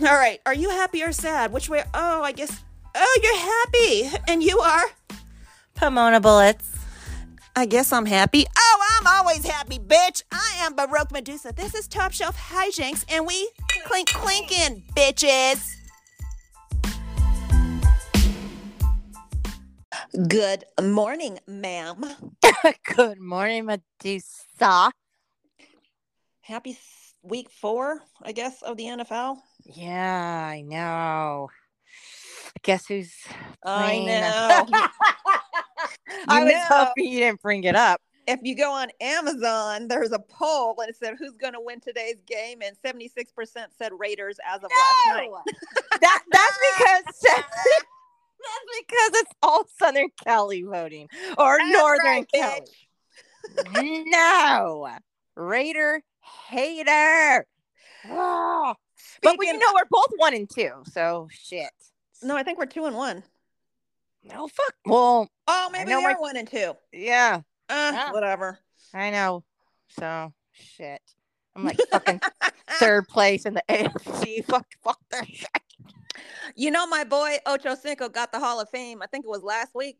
All right. Are you happy or sad? Which way? Oh, I guess. Oh, you're happy. And you are? Pomona Bullets. I guess I'm happy. Oh, I'm always happy, bitch. I am Baroque Medusa. This is Top Shelf Hijinks, and we clink clinking, bitches. Good morning, ma'am. Good morning, Medusa. Happy week four, I guess, of the NFL. Yeah, I know. Guess who's I know. I was know. hoping you didn't bring it up. if you go on Amazon, there's a poll and it said who's going to win today's game, and 76% said Raiders as of last night. that that's because that's because it's all Southern Cali voting or That's Northern right, Cali. no, Raider hater. Ah. But we, you know we're both one and two, so shit. No, I think we're two and one. No fuck. Well, Oh, maybe know we my- one and two. yeah, Uh, Yeah. Whatever. I know. So shit. I'm like fucking third place in the AFC. Fuck, fuck that shit. You know, my boy Ocho Cinco got the Hall of Fame. I think it was last week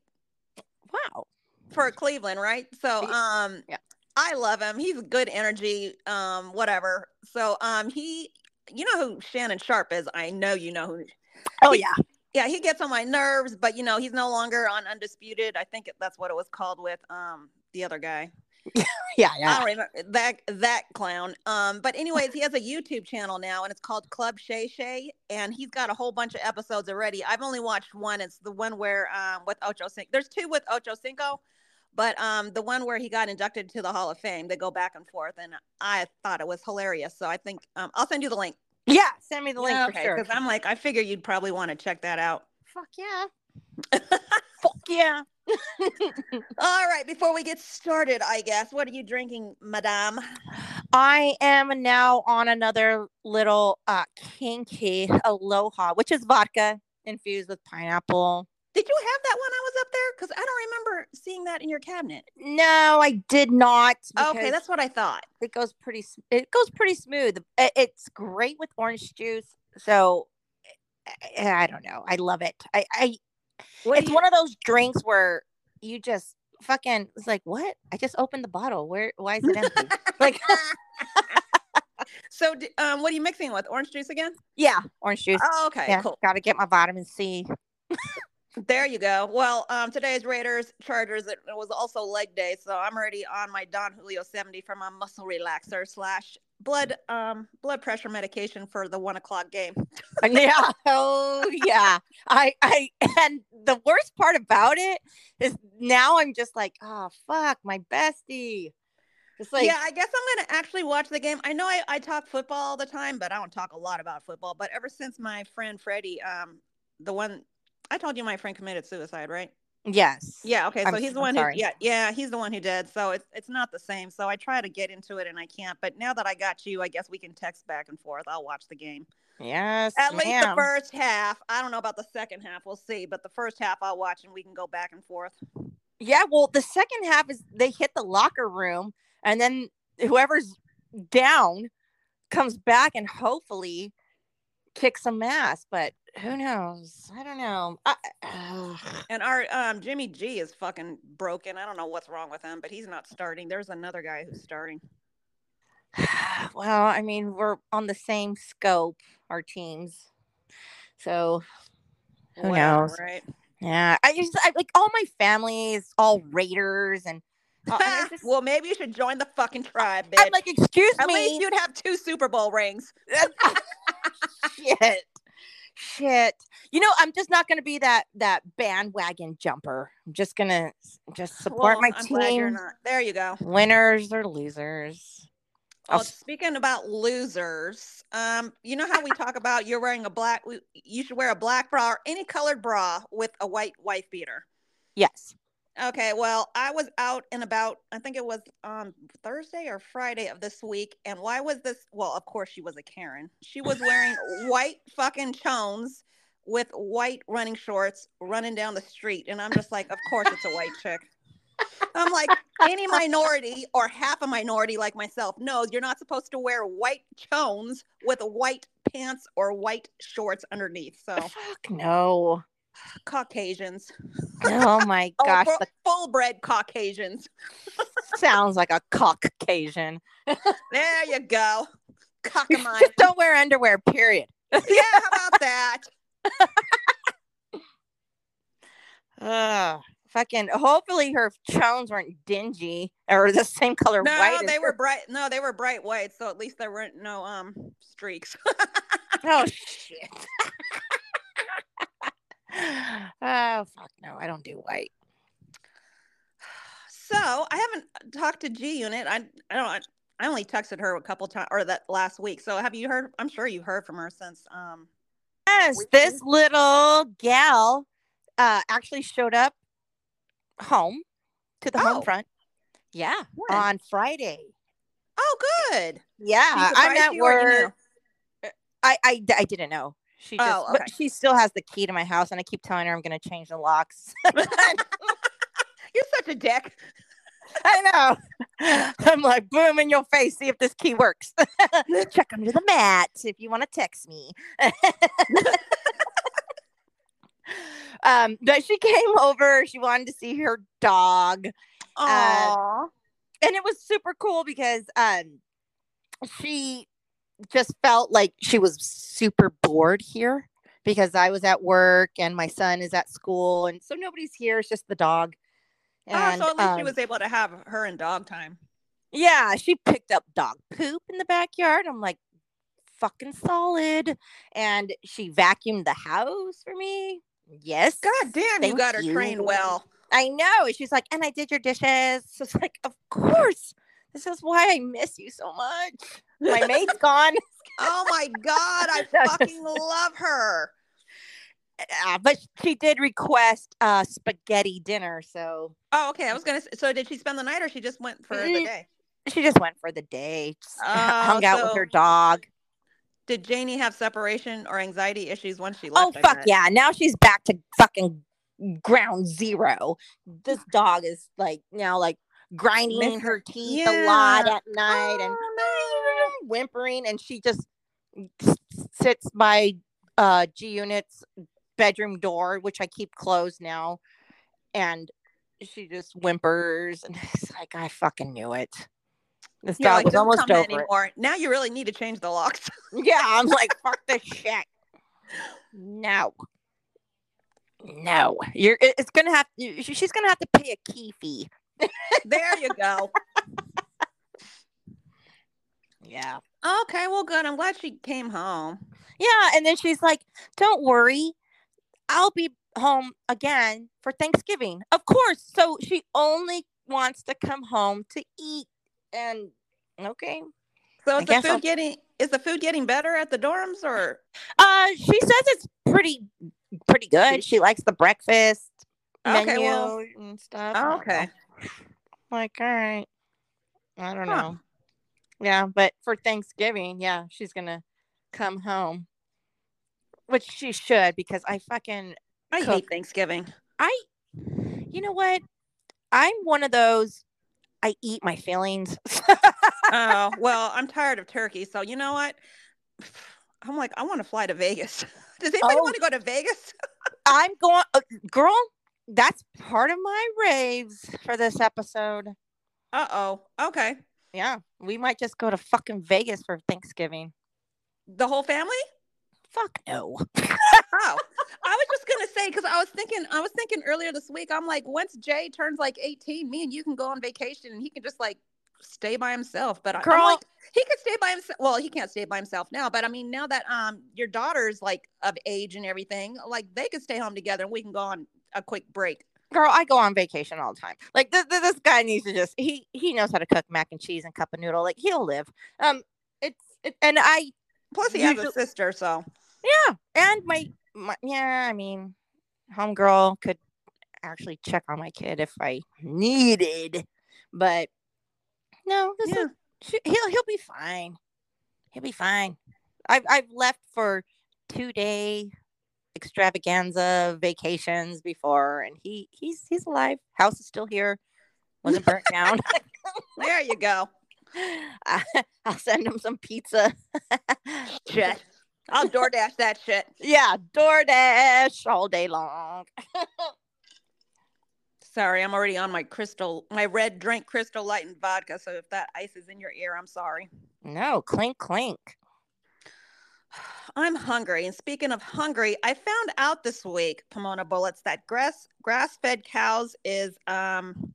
Wow. for Cleveland, right? So, um, Yeah. I love him. He's good energy. Um, whatever. So, um, he, you know who Shannon Sharpe is. I know you know who. Oh yeah. Yeah, he gets on my nerves, but you know he's no longer on Undisputed. I think it- that's what it was called with um the other guy. Yeah, yeah. I don't remember that that clown. Um, but anyways, he has a YouTube channel now, and it's called Club Shay Shay, and he's got a whole bunch of episodes already. I've only watched one. It's the one where um with Ocho Cinco. There's two with Ocho Cinco, but um the one where he got inducted to the Hall of Fame. They go back and forth, and I thought it was hilarious. So I think um I'll send you the link. Yeah, send me the link Yeah, for sure. Because I'm like, I figure you'd probably want to check that out. Fuck yeah. Fuck yeah. All right, before we get started, I guess, what are you drinking, madame? I am now on another little uh kinky aloha, which is vodka infused with pineapple. Did you have that when I was up there? Because I don't remember seeing that in your cabinet. No, I did not. Okay, that's what I thought. it goes pretty. It goes pretty smooth. It's great with orange juice. So I, I don't know. I love it. I, I What it's one of those drinks where you just fucking it's like what? I just opened the bottle. Where? Why is it empty? like so, um, what are you mixing with? Orange juice again? yeah, orange juice. Oh, okay, yeah, cool. got to get my vitamin C. There you go. Well, um, today's Raiders Chargers. It, it was also leg day, so I'm already on my Don Julio 70 for my muscle relaxer slash blood um blood pressure medication for the one o'clock game. yeah. Oh yeah. I I and the worst part about it is now I'm just like, oh fuck, my bestie. It's like yeah, I guess I'm gonna actually watch the game. I know I, I talk football all the time, but I don't talk a lot about football. But ever since my friend Freddie, um, the one I told you my friend committed suicide, right? yes. Yeah, okay. I'm So he's the I'm one who yeah, yeah, he's the one who did. So it's it's not the same. So I try to get into it and I can't. But now that I got you, I guess we can text back and forth. I'll watch the game. Yes. At least the first half. I don't know about the second half. We'll see. But the first half I'll watch and we can go back and forth. Yeah, well, the second half is they hit the locker room and then whoever's down comes back and hopefully kicks some ass, but who knows? I don't know. I, ugh. And our um Jimmy G is fucking broken. I don't know what's wrong with him, but he's not starting. There's another guy who's starting. well, I mean, we're on the same scope, our teams. So Who Whatever, knows? right? yeah, I just I, like all my family is all Raiders and, uh, and just- well, maybe you should join the fucking tribe, bitch. I'm like, excuse At me, least you'd have two Super Bowl rings. shit, shit. You know, I'm just not gonna be that that bandwagon jumper. I'm just gonna just support Well, my I'm team. There you go. Winners or losers. I'll Oh, speaking about losers, um, you know how we talk about you're wearing a black, you should wear a black bra or any colored bra with a white wife beater. yes. Okay, well, I was out and about, I think it was on Thursday or Friday of this week. And why was this? Well, of course, she was a Karen. She was wearing white fucking chones with white running shorts running down the street. And I'm just like, of course, it's a white chick. I'm like, any minority or half a minority like myself knows you're not supposed to wear white chones with white pants or white shorts underneath. So Fuck no. Caucasians. Oh my Oh, gosh, full, the full bred Caucasians. sounds like a Caucasian. There you go. You Caucamine. just don't wear underwear, period. yeah, how about that? Ugh. Fucking hopefully her chones weren't dingy or the same color No, white. as they her- were bright. No, they were bright white. So at least there weren't no um streaks. Oh shit. oh fuck no, I don't do white. so I haven't talked to G Unit. I I don't. I only texted her a couple times or that last week. So have you heard? I'm sure you've heard from her since. Um. Yes, this little gal uh actually showed up home to the Oh. home front. Yeah, When? on Friday. Oh, good. Yeah, I'm at you work. I, I I didn't know. She just, Oh, but she still has the key to my house, and I keep telling her I'm going to change the locks. You're such a dick. I know. I'm like, boom in your face. See if this key works. Check under the mat if you want to text me. um, but she came over. She wanted to see her dog, Aww. and it was super cool because um, she just felt like she was super bored here because I was at work and my son is at school, and so nobody's here. It's just the dog. And, oh, so at least she um, was able to have her and dog time. Yeah, she picked up dog poop in the backyard. I'm like, fucking solid. And she vacuumed the house for me. Yes. God damn, you got her trained well. I know. She's like, and I did your dishes. So it's like, of course. This is why I miss you so much. My mate's gone. Oh my god, I fucking love her. Uh, but she did request uh spaghetti dinner. So Oh, okay. I was gonna. So did she spend the night, or she just went for the Mm, day? she just went for the day. just hung Oh, out with her dog. Did Janie have separation or anxiety issues once she Oh left? Oh fuck yeah! Now she's back to fucking ground zero. This dog is like now like grinding Miss- her teeth a lot at night and Oh, whimpering, and she just sits by uh G Unit's bedroom door, which I keep closed now, and she just whimpers, and it's like I fucking knew it. This You're dog like, was almost over it. Now you really need to change the locks. Yeah, I'm like, fuck this shit. No. No. You're it's gonna have she's gonna have to pay a key fee. there you go. Yeah. Okay, well, good. I'm glad she came home. Yeah. And then she's like, Don't worry, I'll be home again for Thanksgiving. Of course. So she only wants to come home to eat. And okay. So I is the food I'll- getting is the food getting better at the dorms or? Uh she says it's pretty pretty good. She likes the breakfast Okay, menu well- and stuff. I. Okay. Like, all right. I don't Huh. know. Yeah, but for Thanksgiving, yeah, she's gonna come home. Which she should because I fucking I Cook. hate Thanksgiving. I you know what? I'm one of those I eat my feelings. oh well, I'm tired of turkey. So you know what? I'm like, I want to fly to Vegas. Does anybody Oh. want to go to Vegas? I'm going uh, girl, that's part of my raves for this episode. Uh oh. Okay. Yeah, we might just go to fucking Vegas for Thanksgiving. The whole family? Fuck no. Oh, I was just gonna say because I was thinking, I was thinking earlier this week. I'm like, once Jay turns like 18, me and you can go on vacation, and he can just like stay by himself. But I, I'm like, he could stay by himself. Well, he can't stay by himself now. But I mean, now that um your daughter's like of age and everything, like they could stay home together, and we can go on a quick break. girl i go on vacation all the time. Like this, this guy needs to just he he knows how to cook mac and cheese and cup of noodle. Like he'll live. Um it's it, and i Plus, he has a sister, so. Yeah and my, my yeah i mean homegirl could actually check on my kid if i needed but no this yeah. is she, he'll he'll be fine. He'll be fine. I've i've left for two day extravaganza vacations before and he he's he's alive house is still here wasn't burnt down There you go. I'll send him some pizza Shit. I'll DoorDash that shit. Yeah, DoorDash all day long. Sorry, I'm already on my crystal, my red drink crystal light and vodka. So if that ice is in your ear, I'm sorry. No, clink clink. I'm hungry. And speaking of hungry, I found out this week, Pomona Bullets, that grass grass fed cows is um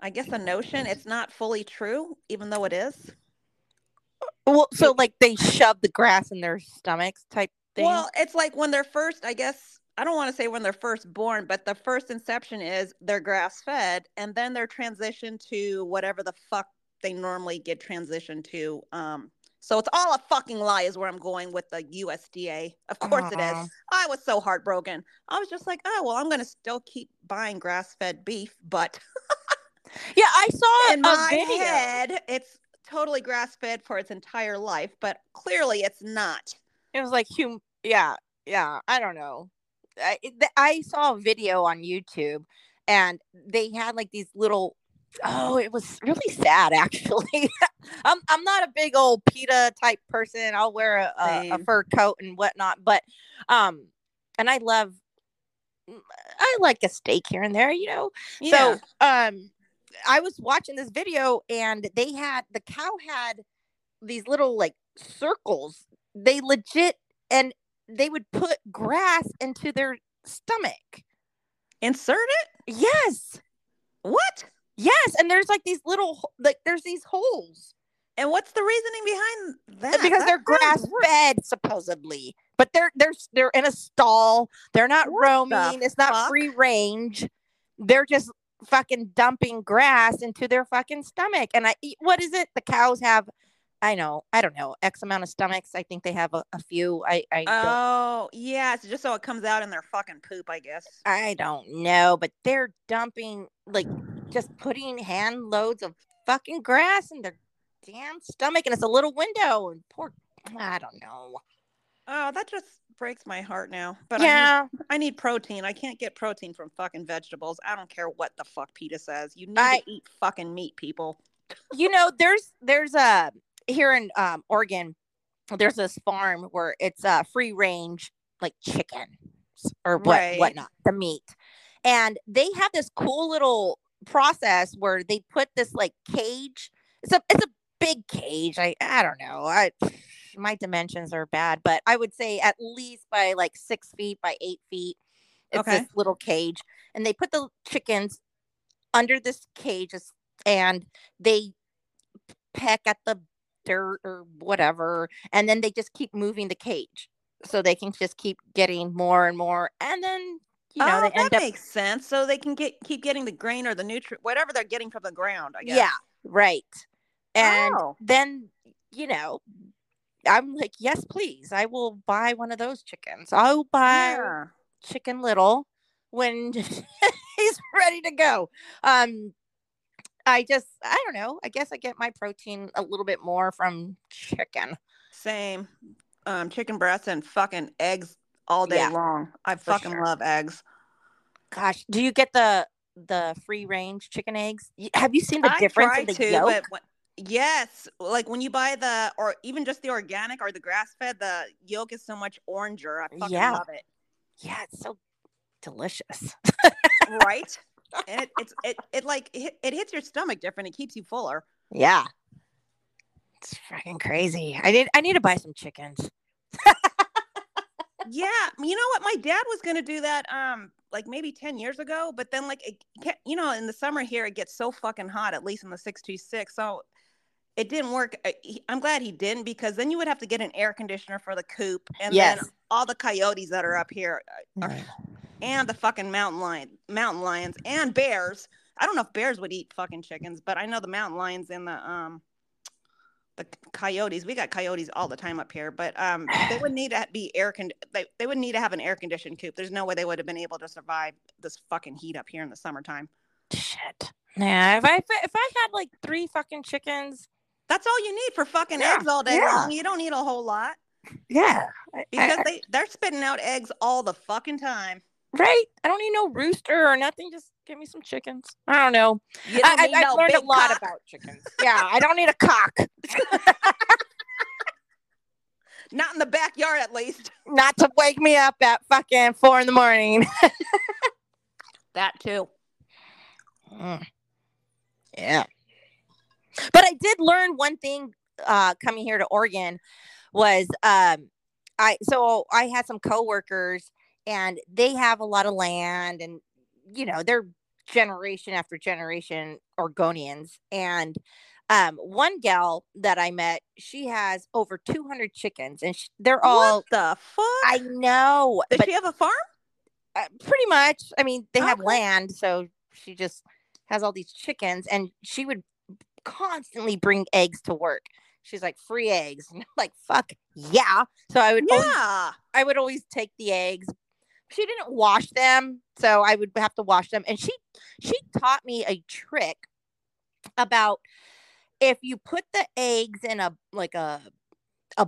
I guess a notion. It's not fully true, even though it is. Well, so like they shove the grass in their stomachs type thing. Well, it's like when they're first, I guess I don't want to say when they're first born, but the first inception is they're grass fed and then they're transitioned to whatever the fuck they normally get transitioned to. Um, so it's all a fucking lie, is where I'm going with the USDA. Of course it is. I was so heartbroken. I was just like, oh, well, I'm going to still keep buying grass fed beef, but yeah, I saw in a my video. head, it's totally grass fed for its entire life, but clearly it's not. It was like hum. Yeah, yeah. I don't know. I, I saw a video on YouTube, and they had like these little. Oh, it was really sad actually. I'm I'm not a big old PETA type person. I'll wear a, a, a fur coat and whatnot, but um, and I love. I like a steak here and there, you know. Yeah. So um I was watching this video and they had the cow had these little like circles. They legit and they would put grass into their stomach. Insert it? Yes. What? Yes, and there's like these little like there's these holes And what's the reasoning behind that? because That they're grass fed supposedly. But they're they're they're in a stall. They're not What the roaming. It's not fuck? free range. They're just fucking dumping grass into their fucking stomach. And I eat what is it? The cows have I know, I don't know, X amount of stomachs. I think they have a, a few. I I don't Oh, yeah. It's just so it comes out in their fucking poop, I guess. I don't know, but they're dumping like just putting hand loads of fucking grass in their damn stomach and it's a little window and poor I don't know. Oh, that just breaks my heart now. But I, yeah. need, I need protein. I can't get protein from fucking vegetables. I don't care what the fuck PETA says. You need I- to eat fucking meat, people. you know there's there's a here in um oregon there's this farm where it's uh free range like chicken or what Right. whatnot the meat and they have this cool little process where they put this like cage it's a it's a big cage i i don't know i my dimensions are bad but i would say at least by like six feet by eight feet it's Okay. this little cage and they put the chickens under this cage and they peck at the dirt or whatever and then they just keep moving the cage so they can just keep getting more and more and then you know oh, they that up makes sense. So they can get keep getting the grain or the nutrient, whatever they're getting from the ground. I guess. yeah right and Oh. then you know i'm like yes please i will buy one of those chickens i'll buy Yeah. chicken little when he's ready to go um i just i don't know i guess i get my protein a little bit more from chicken Same. Um, chicken breasts and fucking eggs all day Yeah, long. I fucking sure. love eggs. gosh do you get the the free range chicken eggs have you seen the I difference try in the to, yolk but when, yes, like when you buy the or even just the organic or the grass fed, the yolk is so much oranger. I fucking Yeah. love it. yeah it's so delicious Right? and it, it's it it like it, it hits your stomach different. It keeps you fuller. yeah it's freaking crazy i need i need to buy some chickens Yeah, you know what? My dad was gonna do that, um, like maybe ten years ago, but then like it, you know, in the summer here it gets so fucking hot, at least in the six two six, so it didn't work. Uh, I'm glad he didn't because then you would have to get an air conditioner for the coop, and then all the coyotes that are up here, uh, are- and the fucking mountain lion, mountain lions, and bears. I don't know if bears would eat fucking chickens, but I know the mountain lions and the um the coyotes. We got coyotes all the time up here, but um they would need to be air con they, they would need to have an air conditioned coop. There's no way they would have been able to survive this fucking heat up here in the summertime. shit yeah if i if i had like three fucking chickens That's all you need for fucking Yeah, eggs all day yeah. long. You don't need a whole lot yeah I- because I- they they're spitting out eggs all the fucking time. Right? I don't need no rooster or nothing. Just give me some chickens. I don't know. I, don't I, no learned a lot cock. about chickens. Yeah, I don't need a cock. Not in the backyard, at least. Not to wake me up at fucking four in the morning. That too. Mm. Yeah. But I did learn one thing uh coming here to Oregon was um I so I had some coworkers and they have a lot of land and you know they're generation after generation Oregonians and um one gal that I met she has over 200 chickens and sh- they're all what the fuck? I know Does but she have a farm? uh, pretty much. I mean, they have Okay. land, so she just has all these chickens, and she would constantly bring eggs to work. She's like, free eggs. And I'm like, fuck yeah. So I would always, Yeah. I would always take the eggs. She didn't wash them, so I would have to wash them. And she she taught me a trick about if you put the eggs in a like a a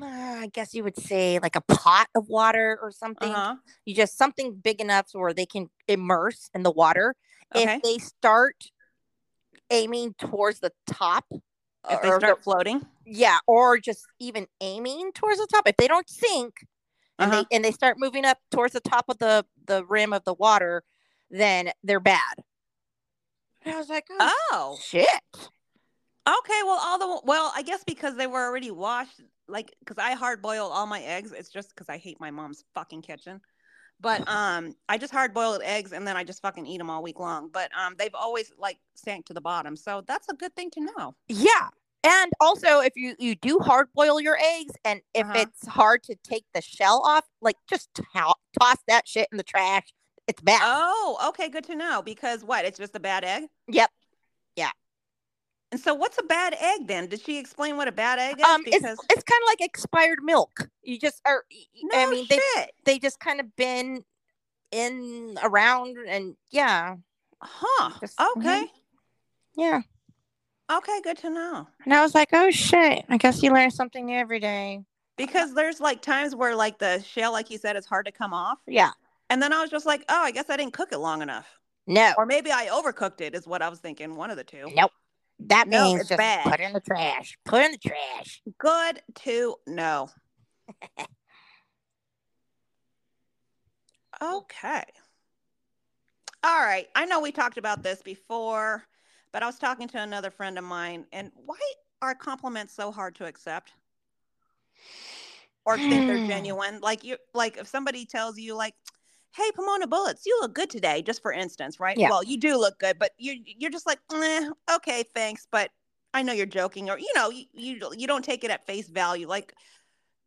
uh, I guess you would say like a pot of water or something Uh-huh. you just something big enough so where they can immerse in the water. Okay. If they start aiming towards the top, If they start floating. yeah, or just even aiming towards the top, if they don't sink and Uh-huh. they and they start moving up towards the top of the the rim of the water, then they're bad. And I was like, oh, Oh. shit. Okay, well, all the well, I guess because they were already washed, like because I hard boil all my eggs. It's just because I hate my mom's fucking kitchen. But um, I just hard boiled eggs and then I just fucking eat them all week long. But um, they've always like sank to the bottom, so that's a good thing to know. Yeah. And also, if you you do hard boil your eggs, and if Uh-huh. it's hard to take the shell off, like just to- toss that shit in the trash. It's bad. Oh, okay, good to know. Because what? It's just a bad egg. Yep. Yeah. And so, what's a bad egg then? Did she explain what a bad egg is? um it's because it's kind of like expired milk you just are no i mean they shit. they just kind of been in around and yeah huh? just- mhm. Okay. yeah Okay, good to know. and i was like oh shit i guess you learn something new every day Because there's like times where like the shell, like you said, is hard to come off. yeah And then I was just like, oh, I guess I didn't cook it long enough. no Or maybe I overcooked it, is what I was thinking. One of the two. nope that No, means just bad. put it in the trash put it in the trash Good to know. okay. All right. I know we talked about this before, but I was talking to another friend of mine, and why are compliments so hard to accept? Or think they're Hmm. genuine? Like you like if somebody tells you like hey pomona bullets you look good today just for instance right Yeah. well you do look good but you you're just like eh, okay thanks but i know you're joking or you know you, you you don't take it at face value like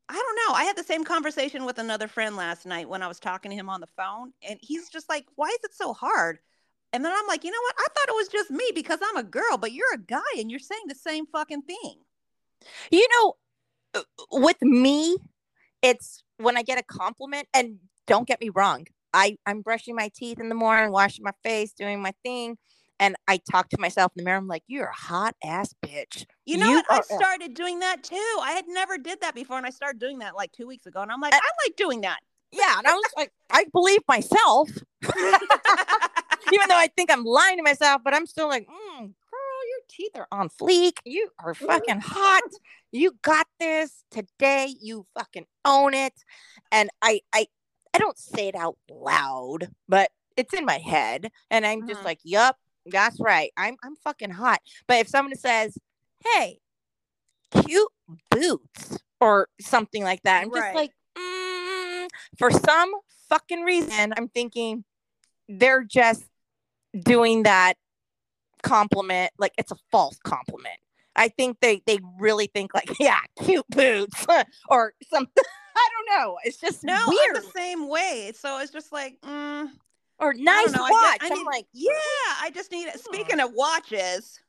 i don't know i had the same conversation with another friend last night when i was talking to him on the phone and he's just like why is it so hard and then i'm like you know what i thought it was just me because i'm a girl but you're a guy and you're saying the same fucking thing you know uh, with me it's when i get a compliment and don't get me wrong i i'm brushing my teeth in the morning washing my face doing my thing and i talk to myself in the mirror i'm like you're a hot ass bitch You know You what? I started doing that too. I had never did that before, and I started doing that like two weeks ago. And I'm like, Uh, I like doing that. yeah and i was like i believe myself even though i think i'm lying to myself but i'm still like mm, girl your teeth are on fleek. You are fucking hot. You got this today. You fucking own it. And i i i don't say it out loud but it's in my head. And i'm just Mhm. like yup that's right. I'm i'm fucking hot. But if someone says hey cute boots or something like that i'm Right. just like mm, for some fucking reason i'm thinking they're just doing that compliment like it's a false compliment i think they they really think like yeah cute boots or something i don't know it's just no, weird I'm the same way. So it's just like, mm, or nice know, I watch get- I i'm like yeah, I just need it. Speaking of watches,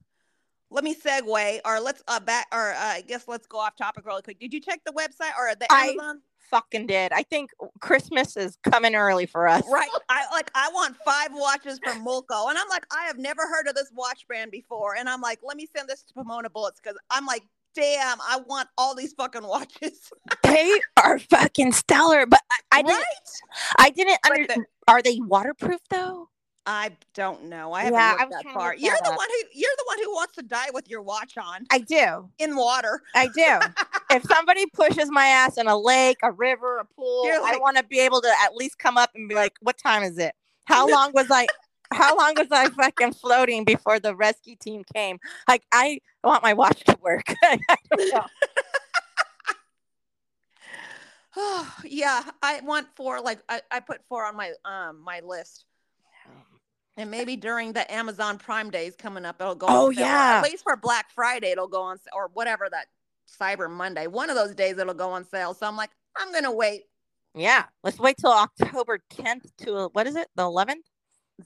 let me segue, or let's uh back, or uh, I guess let's go off topic really quick. Did you check the website or the I- Amazon? Fucking did i think christmas is coming early for us Right. I like I want five watches from Mulco. And I'm like, I have never heard of this watch brand before. And I'm like, let me send this to Pomona Bullets because I'm like, damn, I want all these fucking watches. they are fucking stellar but i, I didn't i didn't under, the- are they waterproof though I don't know. I haven't Yeah, looked that far. You're that the up. one who you're the one who wants to die with your watch on I do. in water. I do. if somebody pushes my ass in a lake, a river, a pool, You're I want to be able to at least come up and be like, "What time is it? How long was I? How long was I fucking floating before the rescue team came? Like, I want my watch to work. I don't know. yeah, I want four. Like I, I put four on my um my list. And maybe during the Amazon Prime days coming up, it'll go. on Oh. Yeah. At least for Black Friday, it'll go on, or whatever that Cyber Monday. One of those days, it'll go on sale. So I'm like, I'm gonna wait Yeah, let's wait till October 10th to uh, what is it? The 11th?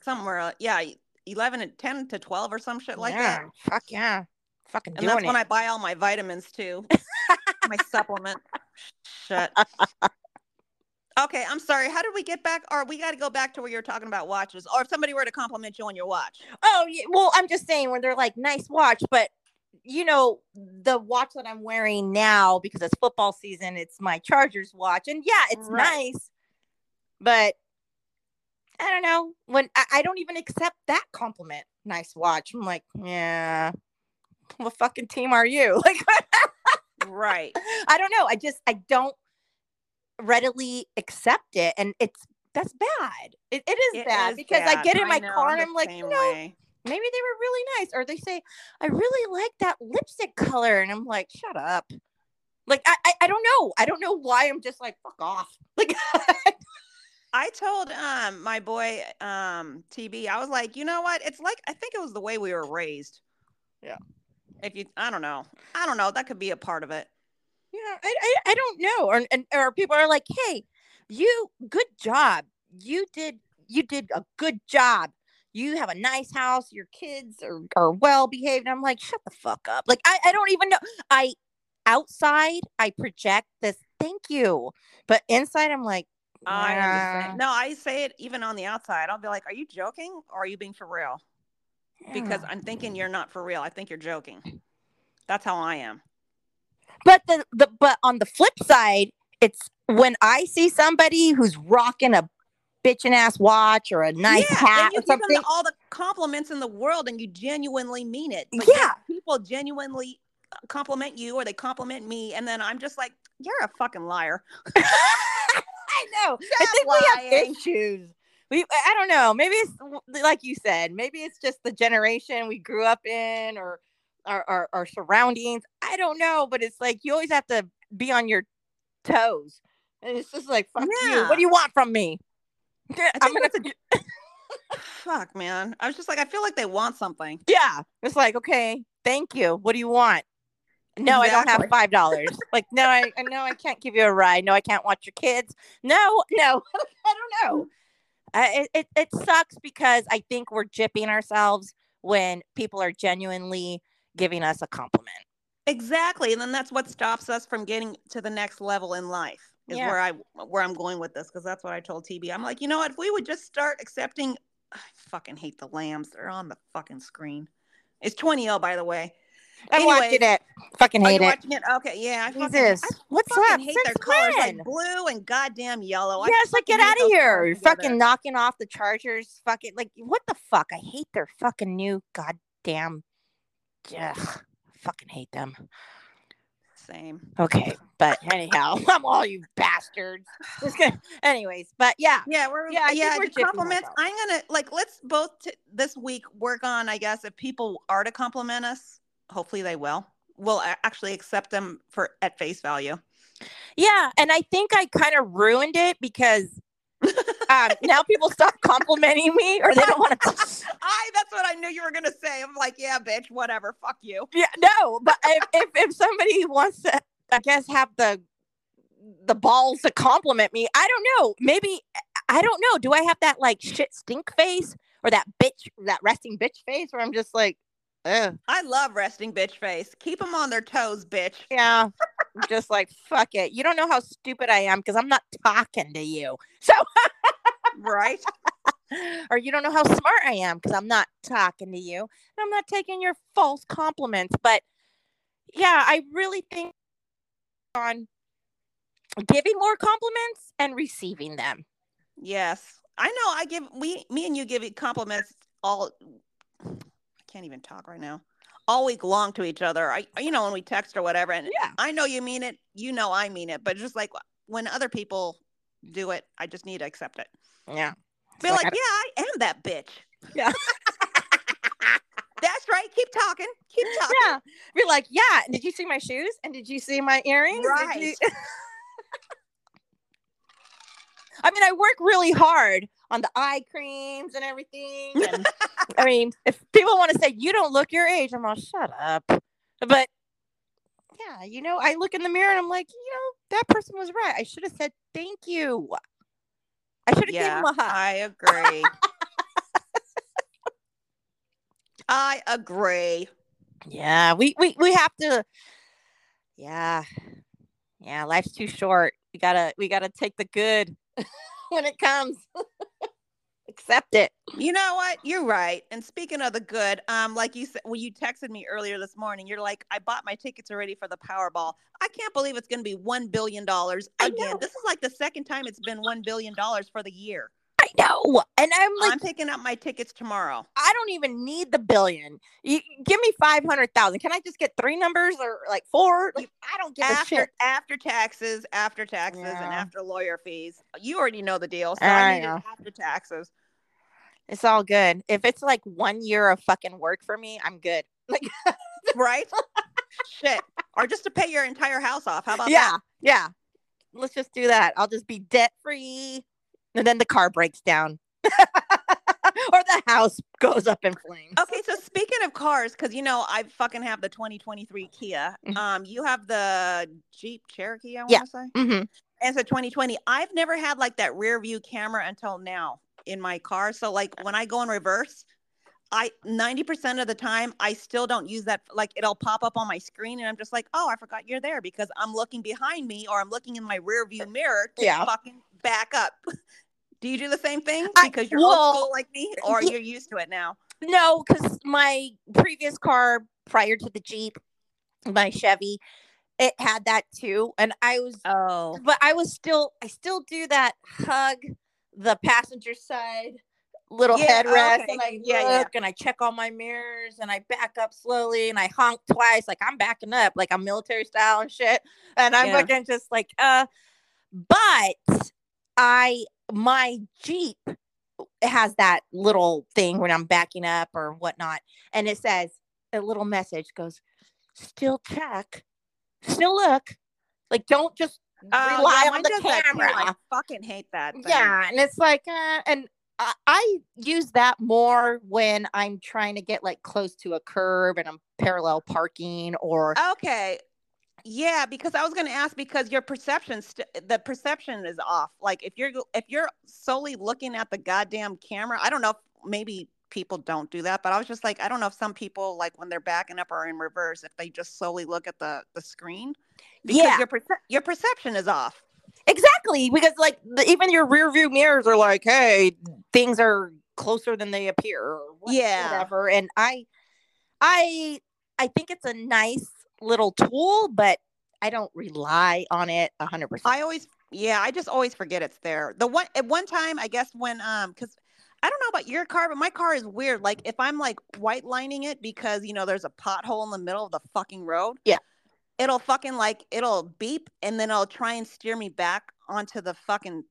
somewhere. uh, Yeah, eleven and ten to twelve or some shit like yeah, that. Fuck yeah, fucking And that's when. I buy all my vitamins too. my supplement. Shut. Okay, I'm sorry. How did we get back? Or we got to go back to where you're talking about watches. Or if somebody were to compliment you on your watch. Oh, yeah. Well, I'm just saying when they're like nice watch, but you know the watch that I'm wearing now because it's football season. It's my Chargers watch, and yeah, it's Right. nice, but I don't know when I, I don't even accept that compliment. Nice watch. I'm like, yeah. What fucking team are you? Like, Right. I don't know. I just I don't readily accept it, and it's that's bad. It, it is It bad is because I get in my know, car and I'm like, you know, way. maybe they were really nice or they say i really like that lipstick color and i'm like shut up like i i, I don't know i don't know why i'm just like fuck off like I told um my boy um TB, I was like, you know what? It's like I think it was the way we were raised. Yeah. If you, I don't know, I don't know. That could be a part of it. Yeah I, I i don't know or and or people are like hey you good job you did you did a good job you have a nice house your kids are, are well behaved i'm like shut the fuck up like I, I don't even know i outside i project this thank you but inside i'm like I understand. No, I say it even on the outside. I'll be like, "Are you joking or are you being for real?" Because I'm thinking you're not for real. I think you're joking. That's how I am. But the, the but on the flip side, it's when I see somebody who's rocking a bitchin' ass watch or a nice yeah, hat and you or give them all the compliments in the world, and you genuinely mean it. Like, Yeah. people genuinely uh, compliment you, or they compliment me, and then I'm just like, "You're a fucking liar." I know. I think we have issues. We I don't know. Maybe it's like you said. Maybe it's just the generation we grew up in or our, our, our surroundings. I don't know, but it's like you always have to be on your toes. And it's just like, fuck you. What do you want from me? I'm gonna a fuck, man. I was just like, I feel like they want something. Yeah. It's like, okay, thank you. What do you want? No, I don't have five dollars. like, no, I no, I can't give you a ride. No, I can't watch your kids. No, no, I don't know. It it sucks because I think we're jipping ourselves when people are genuinely giving us a compliment. Exactly, and then that's what stops us from getting to the next level in life. Is Yeah. where I where I'm going with this because that's what I told TB. I'm like, you know what? If we would just start accepting, I fucking hate the lambs. They're on the fucking screen. It's 20 by the way. I'm Anyways, watching it. Fucking hate it. watching it? Okay, yeah. I fucking, Jesus, I what's fucking up? hate their Since colors when? like blue and goddamn yellow. Yes, like get out of here. You're fucking knocking off the Chargers. Fucking like what the fuck? I hate their fucking new goddamn. Ugh, fucking hate them. Same. Okay, but anyhow, I'm all you bastards. Just kidding. Anyways, but yeah, Yeah, we're Yeah, I yeah. we're compliments. ourselves. I'm gonna like let's both t- this week work on. I guess if people are to compliment us, hopefully they will. We'll actually accept them for at face value. yeah, and I think I kind of ruined it because um, now people stop complimenting me or they don't want to. I that's what I knew you were gonna say. I'm like, yeah, bitch, whatever, fuck you. Yeah, no, but if, if if somebody wants to, I guess have the the balls to compliment me, I don't know. Maybe I don't know. Do I have that like shit stink face or that bitch that resting bitch face where I'm just like, Ugh. I love resting bitch face. Keep them on their toes, bitch. yeah, just like fuck it. You don't know how stupid I am because I'm not talking to you. So Right? or you don't know how smart I am because I'm not talking to you. And I'm not taking your false compliments. But yeah, I really think on giving more compliments and receiving them. yes. I know I give we me and you give compliments all I can't even talk right now. All week long to each other. I you know when we text or whatever and Yeah. I know you mean it, you know I mean it, but just like when other people do it, I just need to accept it. Yeah. Be like, like, yeah, I am that bitch. Yeah. That's right. Keep talking. Keep talking. Yeah. Be like, yeah. Did you see my shoes? And did you see my earrings? Did you-" Right. I mean, I work really hard on the eye creams and everything. And I mean, if people want to say you don't look your age, I'm all shut up. But yeah, you know, I look in the mirror and I'm like, you know, that person was right. I should have said thank you. I should have given Yeah, him a hug. I agree. I agree. Yeah, we we we have to. Yeah, yeah. Life's too short. We gotta we gotta take the good when it comes. Accept it. You know what? You're right. And speaking of the good, um, like you said, when you texted me earlier this morning, you're like, I bought my tickets already for the Powerball. I can't believe it's going to be one billion dollars again. This is like the second time it's been one billion dollars for the year. I know, and I'm like, I'm picking up my tickets tomorrow. I don't even need the billion. You give me five hundred thousand. Can I just get three numbers or like four? Like I don't give a After shit. after taxes, after taxes, and after lawyer fees. You already know the deal. So I I, need after taxes. It's all good. If it's like one year of fucking work for me, I'm good. Like Right? Shit. Or just to pay your entire house off. How about yeah, that? yeah. Yeah. Let's just do that. I'll just be debt free, and then the car breaks down, or the house goes up in flames. Okay, so speaking of cars, because you know I fucking have the 2023 Kia. Mhm. Um, you have the Jeep Cherokee. I want Yeah. to say, hmm and it's a 2020. I've never had like that rear view camera until now in my car. So like when I go in reverse, I 90% of the time I still don't use that. Like it'll pop up on my screen, and I'm just like, oh, I forgot you're there because I'm looking behind me or I'm looking in my rear view mirror to Yeah. fucking back up. Do you do the same thing because you're well, old school like me, or ye- you're used to it now? No, because my previous car prior to the Jeep, my Chevy, it had that too, and I was, Oh, but I was still, I still do that hug the passenger side little Yeah, headrest, okay. and I Yeah, yeah. look and I check all my mirrors and I back up slowly and I honk twice, like I'm backing up, like I'm military style and shit, and I'm Yeah. looking just like, uh, but I my Jeep has that little thing when I'm backing up or whatnot, and it says a little message goes, "Still check, still look, like don't just Oh, rely yeah, on the does that too. camera." I fucking hate that. thing. Yeah, and it's like, uh, and I, I use that more when I'm trying to get like close to a curb and I'm parallel parking or Okay. Yeah, because I was going to ask because your perception, st- the perception is off. Like if you're if you're solely looking at the goddamn camera, I don't know if maybe people don't do that, but I was just like, I don't know if some people like when they're backing up or in reverse, if they just solely look at the the screen. Because Yeah. your perce- your perception is off. exactly because like the, even your rear view mirrors are like, hey, things are closer than they appear Yeah. whatever. And I, I, I think it's a nice little tool, but I don't rely on it a hundred percent. I always, yeah, I just always forget it's there. The one at one time, I guess when um, because I don't know about your car, but my car is weird. Like if I'm like white lining it because you know there's a pothole in the middle of the fucking road. Yeah. It'll fucking like it'll beep and then it'll try and steer me back onto the fucking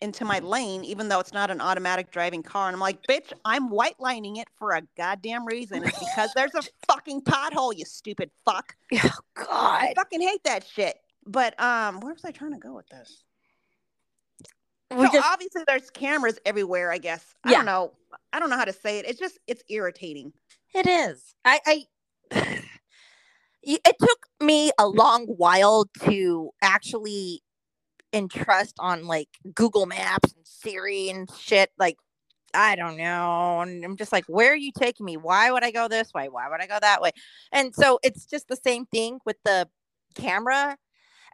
into my lane, even though it's not an automatic driving car. And I'm like, bitch, I'm white lining it for a goddamn reason. It's because there's a fucking pothole, you stupid fuck. Oh god. I fucking hate that shit. But um, where was I trying to go with this? We so just obviously there's cameras everywhere. I guess I don't know. I don't know how to say it. It's just it's irritating. It is. I, I it took me a long while to actually entrust on like Google Maps and Siri and shit. Like, I don't know. And I'm just like, where are you taking me? Why would I go this way? Why would I go that way? And so it's just the same thing with the camera.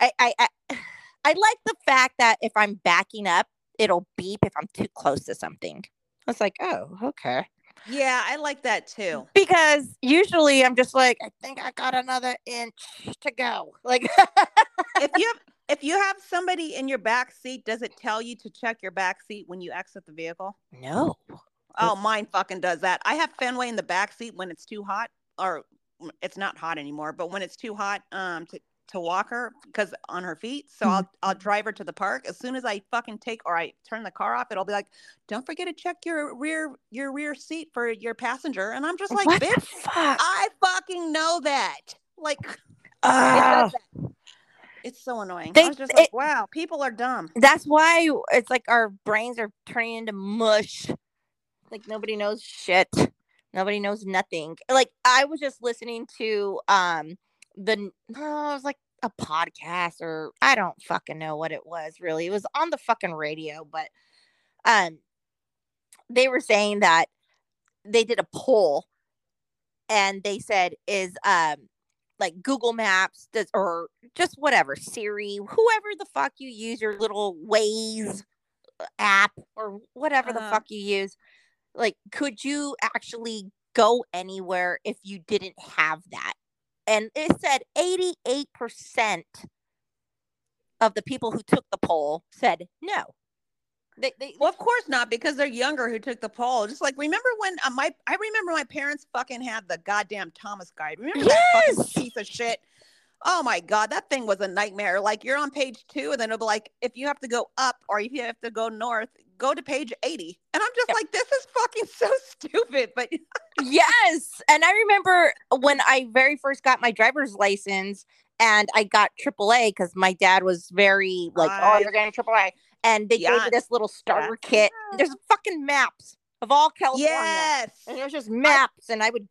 I I I, I like the fact that if I'm backing up, it'll beep if I'm too close to something. It's like, oh, okay Yeah, I like that too. because usually I'm just like, I think I got another inch to go. Like, if you have If you have somebody in your back seat, does it tell you to check your back seat when you exit the vehicle? No. Oh, mine fucking does that. I have Fenway in the back seat when it's too hot, or mm, it's not hot anymore, but when it's too hot um to, to walk her because on her feet. So I'll I'll drive her to the park. As soon as I fucking take or I turn the car off, it'll be like, don't forget to check your rear your rear seat for your passenger. And I'm just like, what bitch? I fucking know that. Like it Ah. that. It's so annoying. They- I was just like, it- wow, people are dumb. That's why it's like our brains are turning into mush. Like nobody knows shit. Nobody knows nothing. Like I was just listening to um the oh, it was like a podcast or I don't fucking know what it was really. It was on the fucking radio, but um they were saying that they did a poll and they said is um like Google Maps does or just whatever Siri, whoever the fuck you use your little Waze uh, app or whatever the Uh-huh. fuck you use, like could you actually go anywhere if you didn't have that? And it said 88% of the people who took the poll said no. They, they, Well, of course not, because they're younger who took the poll. Just like remember when uh, my I remember my parents fucking had the goddamn Thomas guide. Remember that fucking piece of shit? Oh my god, that thing was a nightmare. Like you're on page two, and then it'll be like if you have to go up or if you have to go north, go to page 80. And I'm just Yep. like, this is fucking so stupid. But yes. And I remember when I very first got my driver's license and I got AAA because my dad was very like, oh, you're getting AAA. And they gave me this little starter kit. There's fucking maps of all California. yes. And it was just maps, and I would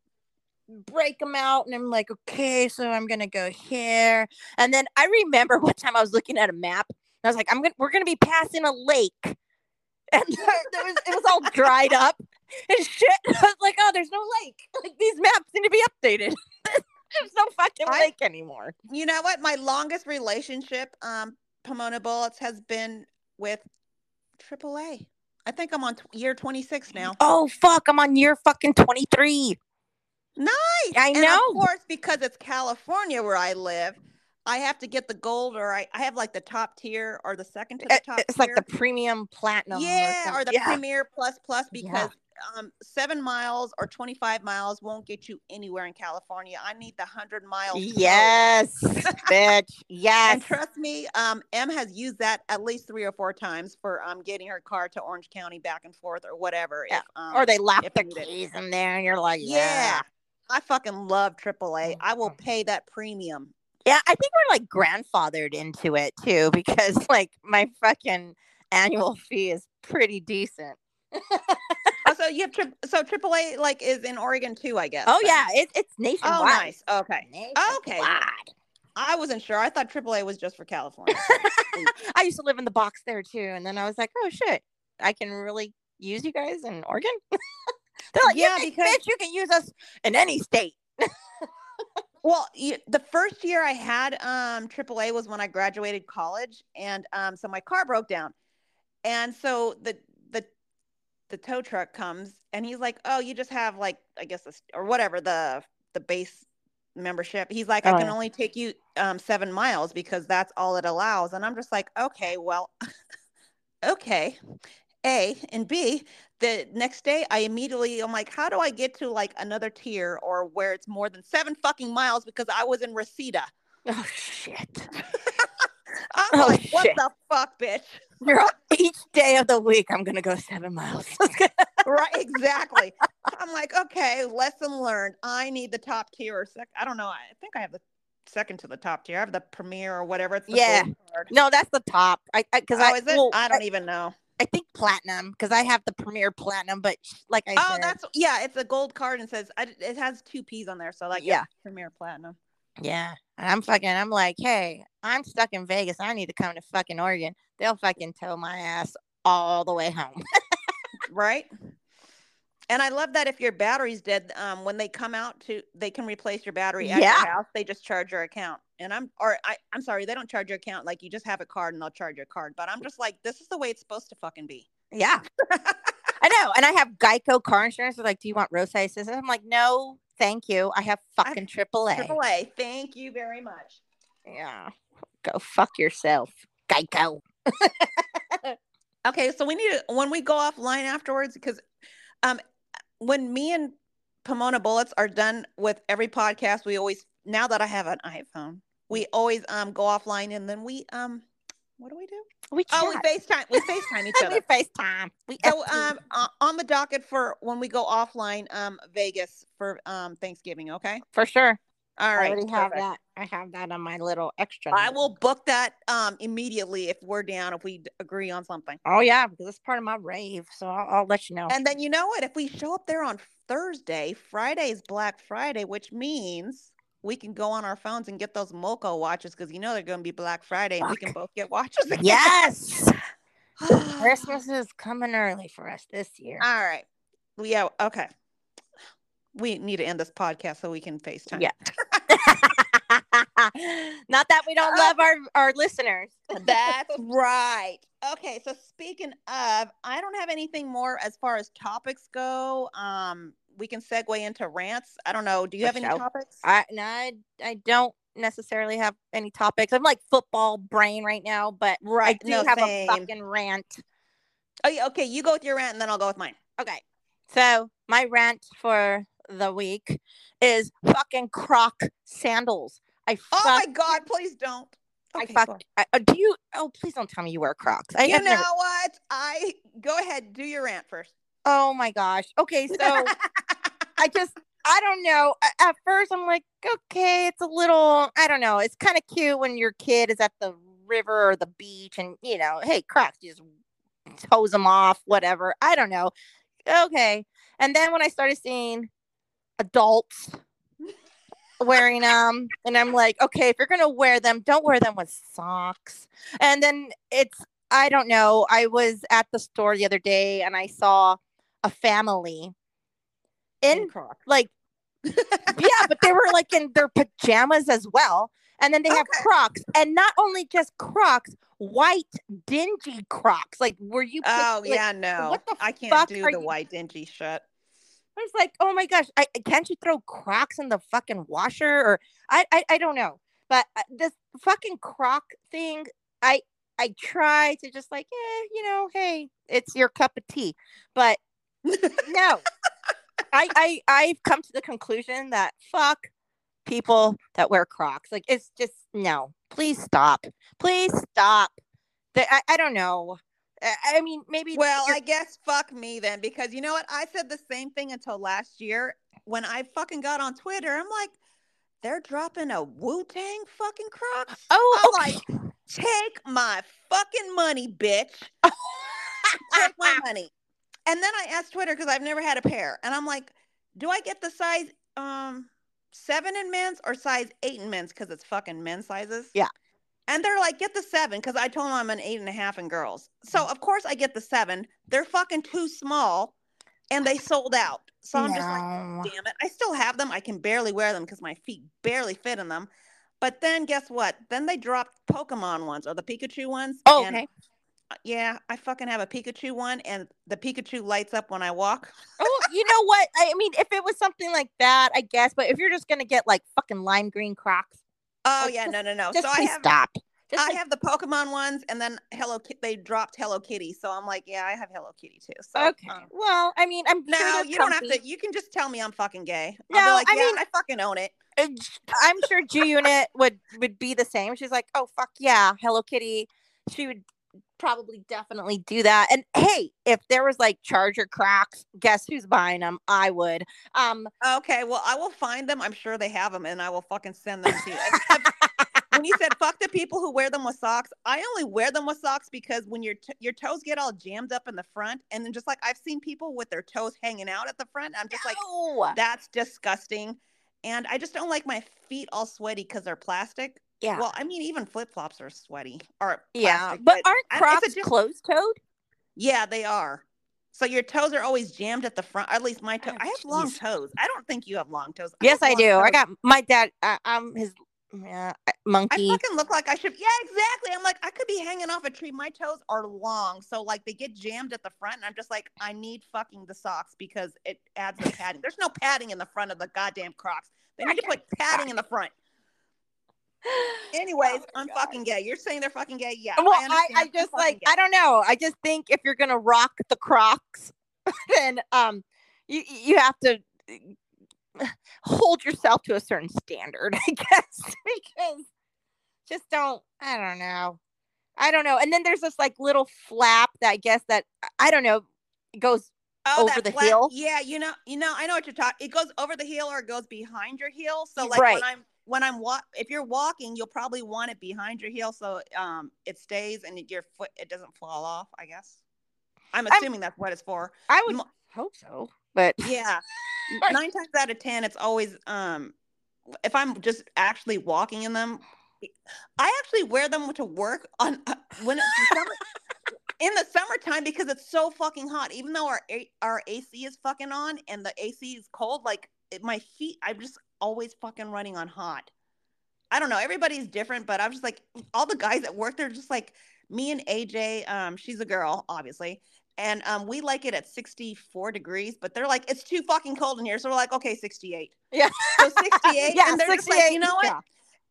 break them out, and I'm like, okay, so I'm gonna go here. And then I remember one time I was looking at a map, and I was like, I'm gonna, we're gonna be passing a lake, and there, there was, it was all dried up and shit. I was like, oh, there's no lake. Like these maps need to be updated. there's no fucking I- lake anymore. You know what? My longest relationship, um, Pomona Bullets, has been with AAA. I think I'm on t- year 26 now. Oh fuck, I'm on year fucking 23. Nice. I And know. of course, because it's California where I live, I have to get the gold, or I, I have like the top tier or the second to the top. it's like the premium platinum. yeah, or something. the yeah. premier plus plus Yeah. because um seven miles or 25 miles won't get you anywhere in California. I need the hundred miles. Yes, bitch. Yes. And trust me, um, M has used that at least three or four times for um getting her car to Orange County back and forth or whatever. Yeah, If, um, or they lock the keys in there, and you're like, yeah. yeah. I fucking love AAA. I will pay that premium. Yeah, I think we're like grandfathered into it too because like my fucking annual fee is pretty decent. Oh, so you have tri- so AAA like is in Oregon too, I guess. Oh yeah, it, it's oh, nationwide. Oh, nice. Okay. Okay. Nationwide. I wasn't sure. I thought AAA was just for California. I used to live in the box there too, and then I was like, oh shit, I can really use you guys in Oregon. They're like, Yeah, yeah, because- bitch, you can use us in any state. Well, you, the first year I had um AAA was when I graduated college, and um so my car broke down, and so the the the tow truck comes and he's like, oh, you just have like I guess or whatever the the base membership. He's like, I Oh, can only take you um seven miles because that's all it allows, and I'm just like, okay, well, okay. A and B, the next day I immediately I'm like, how do I get to like another tier or where it's more than seven fucking miles because I was in Reseda. Oh shit. I'm Oh, like, what shit. the fuck, bitch? Girl, each day of the week, I'm gonna go seven miles. right, exactly. I'm like, okay, lesson learned. I need the top tier or sec. I don't know. I think I have the second to the top tier. I have the premier or whatever. It's the Yeah. no, that's the top. I because Oh, I is it? well, I don't even know. I think platinum because I have the premier platinum, but like I Oh, said, that's yeah. It's a gold card and says I, it has two P's on there, so like Yeah. premier platinum. yeah. And I'm fucking. I'm like, hey, I'm stuck in Vegas. I need to come to fucking Oregon. They'll fucking tow my ass all the way home. right? And I love that if your battery's dead, um, when they come out to, they can replace your battery at Yeah. your house. They just charge your account. And I'm, or I, I'm sorry, they don't charge your account. Like you just have a card and they'll charge your card. But I'm just like, this is the way it's supposed to fucking be. yeah, I know. And I have Geico car insurance. They're like, do you want roadside assistance? I'm like, no, thank you. I have fucking AAA. AAA, thank you very much. Yeah. Go fuck yourself. Geico. Okay, so we need to when we go offline afterwards because um when me and Pomona Bullets are done with every podcast, we always now that I have an iPhone, we always um go offline and then we um what do we do? We Oh, we chat. FaceTime. We FaceTime each other. we. FaceTime. We So um uh, on the docket for when we go offline, um Vegas for um Thanksgiving, okay? for sure. All I already have perfect. that. I have that on my little extra. I note. will book that um immediately if we're down, if we agree on something. Oh yeah, because it's part of my rave. So I'll, I'll let you know. And then you know what? If we show up there on Thursday, Friday is Black Friday, which means we can go on our phones and get those Moco watches because you know they're going to be Black Friday and we can both get watches. again. yes. Christmas is coming early for us this year. right. Yeah. Okay. We need to end this podcast so we can FaceTime. Yeah. Not that we don't love our, our listeners. That's right. Okay, so speaking of, I don't have anything more as far as topics go. Um, we can segue into rants. I don't know. Do you have any topics? I, no, I I don't necessarily have any topics. I'm like football brain right now, but right, I do no, have same. a fucking rant. Oh, yeah, okay, you go with your rant and then I'll go with mine. Okay. So my rant for the week is fucking croc sandals. I Oh my god, please don't. I fuck. I, uh, do you? Oh, please don't tell me you wear Crocs. I You know never- what? I go ahead, do your rant first. oh my gosh. Okay, so I just I don't know. At first, I'm like, okay, it's a little. I don't know. It's kind of cute when your kid is at the river or the beach, and you know, hey, Crocs, you just hose them off, whatever. I don't know. Okay, and then when I started seeing adults wearing them, and I'm like, okay, if you're gonna wear them, don't wear them with socks. And then it's, I don't know. I was at the store the other day, and I saw a family in Croc. like yeah, but they were like in their pajamas as well. And then they have Crocs, and not only just Crocs, white dingy Crocs. Like, were you? Oh like, yeah, no. what the I can't fuck do the you- white dingy shit. Was like, oh my gosh, I can't you throw Crocs in the fucking washer? Or I, I, I don't know. But uh, this fucking Croc thing, I, I try to just like, yeah, you know, hey, it's your cup of tea, but no I, I i've come to the conclusion that fuck people that wear crocs like it's just no please stop please stop That- I, I don't know I, mean maybe Well, I guess fuck me then, because you know what? I said the same thing until last year when I fucking got on Twitter. I'm like, they're dropping a Wu Tang fucking Crocs. oh I'm okay. like, take my fucking money, bitch. Take my money. And then I asked Twitter because I've never had a pair, and I'm like, do I get the size um seven in men's or size eight in men's because it's fucking men's sizes? Yeah. And they're like, get the seven because I told them I'm an eight and a half in girls. So of course I get the seven. They're fucking too small, and they sold out. So I'm just like, damn it. I still have them. I can barely wear them because my feet barely fit in them. But then guess what? Then they dropped Pokemon ones or the Pikachu ones. oh, okay yeah, I fucking have a Pikachu one and the Pikachu lights up when I walk. oh you know what i mean if it was something like that i guess but if you're just gonna get like fucking lime green crocs Oh Like, yeah, just- no, no, no. just So I have stop just I like, have the Pokemon ones and then Hello Kitty they dropped Hello Kitty. So I'm like, yeah, I have Hello Kitty too. So okay um, well i mean i'm no, sure you don't have to you can just tell me I'm fucking gay. I'll No, be like, I yeah, mean- I fucking own it. I'm sure G Unit would would be the same. She's like, oh fuck yeah, Hello Kitty. She would probably definitely do that. And hey, if there was like Charger Crocs, guess who's buying them? I would. Um, Okay, well, I will find them. I'm sure they have them, and I will fucking send them to you. When you said fuck the people who wear them with socks, I only wear them with socks because when your t- your toes get all jammed up in the front, and then just like I've seen people with their toes hanging out at the front, I'm just like, no. that's disgusting, and I just don't like my feet all sweaty because they're plastic. Yeah, Well, I mean, even flip flops are sweaty. Or yeah, plastic, but aren't I- Crocs diff- closed toed? yeah, they are. So your toes are always jammed at the front. At least my toe. Oh, I have long toes. I don't think you have long toes. Yes, I do. I got my dad. I, I'm his yeah, I monkey. fucking look like I should. Yeah, exactly. I'm like, I could be hanging off a tree. My toes are long. So, like, they get jammed at the front. And I'm just like, I need fucking the socks because it adds the padding. There's no padding in the front of the goddamn Crocs. They need to put padding in the front. Anyways, Oh I'm God. fucking gay. You're saying they're fucking gay? Yeah. Well, I. I I'm just like gay. I don't know. I just think if you're gonna rock the Crocs, then um, you you have to uh, hold yourself to a certain standard, I guess, because just don't. I don't know. I don't know. And then there's this like little flap that I guess that I don't know goes. Oh, over the flat- heel? Yeah, you know, you know, I know what you're talking. It goes over the heel or it goes behind your heel. So like right. when I'm when I'm walk, if you're walking, you'll probably want it behind your heel so um it stays and your foot it doesn't fall off. I guess. I'm I'm- assuming that's what it's for. I would hope so, but Yeah, nine times out of ten, it's always um if I'm just actually walking in them. I actually wear them to work on uh, when it's summer. In the summertime, because it's so fucking hot, even though our A- our AC is fucking on and the AC is cold, like my feet, I'm just always fucking running on hot. I don't know. Everybody's different, but I'm just like all the guys at work. They're just like me and AJ. Um, she's a girl, obviously, and um, we like it at 64 degrees. But they're like, it's too fucking cold in here, so we're like, okay, 68. Yeah. So 68. yeah, and they're just 68. like, you know what? yeah.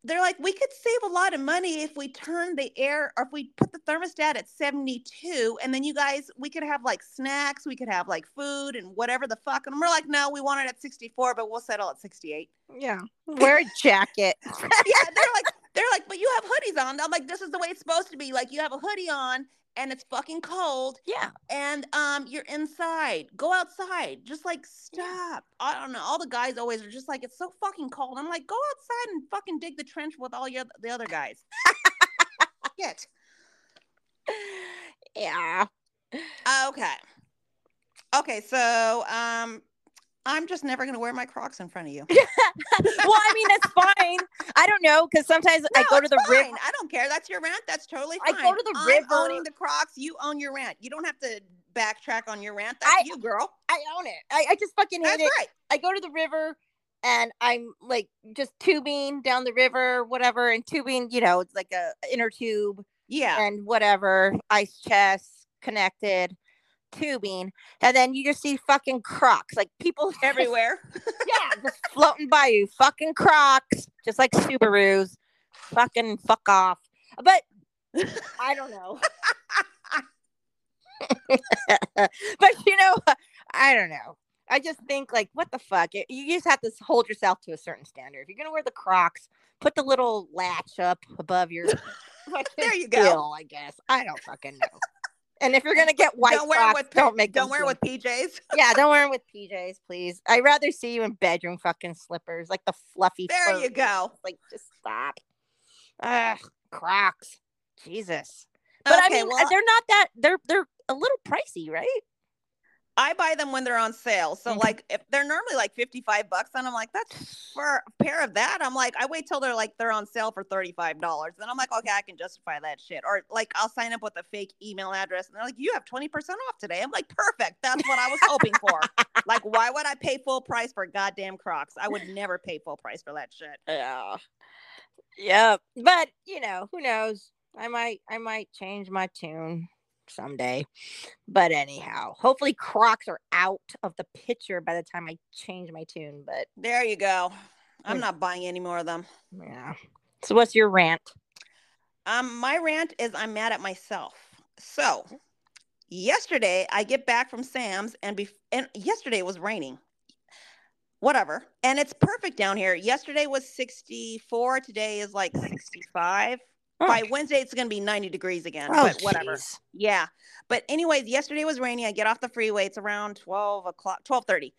They're like, we could save a lot of money if we turn the air or if we put the thermostat at 72, and then you guys, we could have like snacks, we could have like food and whatever the fuck. And we're like, no, we want it at 64, but we'll settle at 68 Yeah. Wear a jacket. yeah, they're like, they're like, but you have hoodies on. I'm like, this is the way it's supposed to be. Like, you have a hoodie on and it's fucking cold, yeah. and um, you're inside. Go outside. Just like stop. I don't know. All the guys always are just like, it's so fucking cold. I'm like, go outside and fucking dig the trench with all your the other guys. Shit. Yeah. Okay. Okay, so um, I'm just never gonna wear my Crocs in front of you. well, I mean, that's fine. I don't know because sometimes I go to the river. I don't care. That's your rant. That's totally fine. I go to the I'm river- owning the Crocs. You own your rant. You don't have to backtrack on your rant. That's I- you, girl. I own it. I, I just fucking hate That's it. right. I go to the river and I'm like just tubing down the river, whatever, and tubing, you know, it's like a inner tube Yeah. and whatever, ice chest connected, tubing, and then you just see fucking crocs, like people Everywhere. yeah, just floating by you, fucking crocs, just like Subarus, fucking fuck off. But I don't know. but you know, I don't know. I just think like, what the fuck? You- You just have to hold yourself to a certain standard. If you're gonna wear the Crocs, put the little latch up above your There you go. heel, I guess. I don't fucking know. And if you're gonna get white don't wear Crocs, with don't make don't wear with PJs. yeah, don't wear them with PJs, please. I'd rather see you in bedroom fucking slippers, like the fluffy. There you go. Like, just stop. Ugh, Crocs. Jesus. But I mean, well, they're not that. They're they're a little pricey, right? I buy them when they're on sale. So Mhm. like if they're normally like 55 bucks, and I'm like, that's for a pair of that. I'm like, I wait till they're like they're on sale for $35. Then I'm like, okay, I can justify that shit. Or like I'll sign up with a fake email address and they're like, you have 20% off today. I'm like, perfect. That's what I was hoping for. like, why would I pay full price for goddamn Crocs? I would never pay full price for that shit. Yeah. Yep. But you know, who knows? I might I might change my tune someday. But anyhow, hopefully Crocs are out of the picture by the time I change my tune. But There you go. I'm Mm. not buying any more of them. yeah. So what's your rant? Um, my rant is I'm mad at myself. So yesterday I get back from Sam's and be and yesterday it was raining. Whatever. And it's perfect down here. Yesterday was 64. Today is like 65. Oh, By Wednesday it's gonna be 90 degrees again. oh, but whatever. jeez. Yeah. But anyways, yesterday was rainy. I get off the freeway. It's around 12 o'clock, 1230.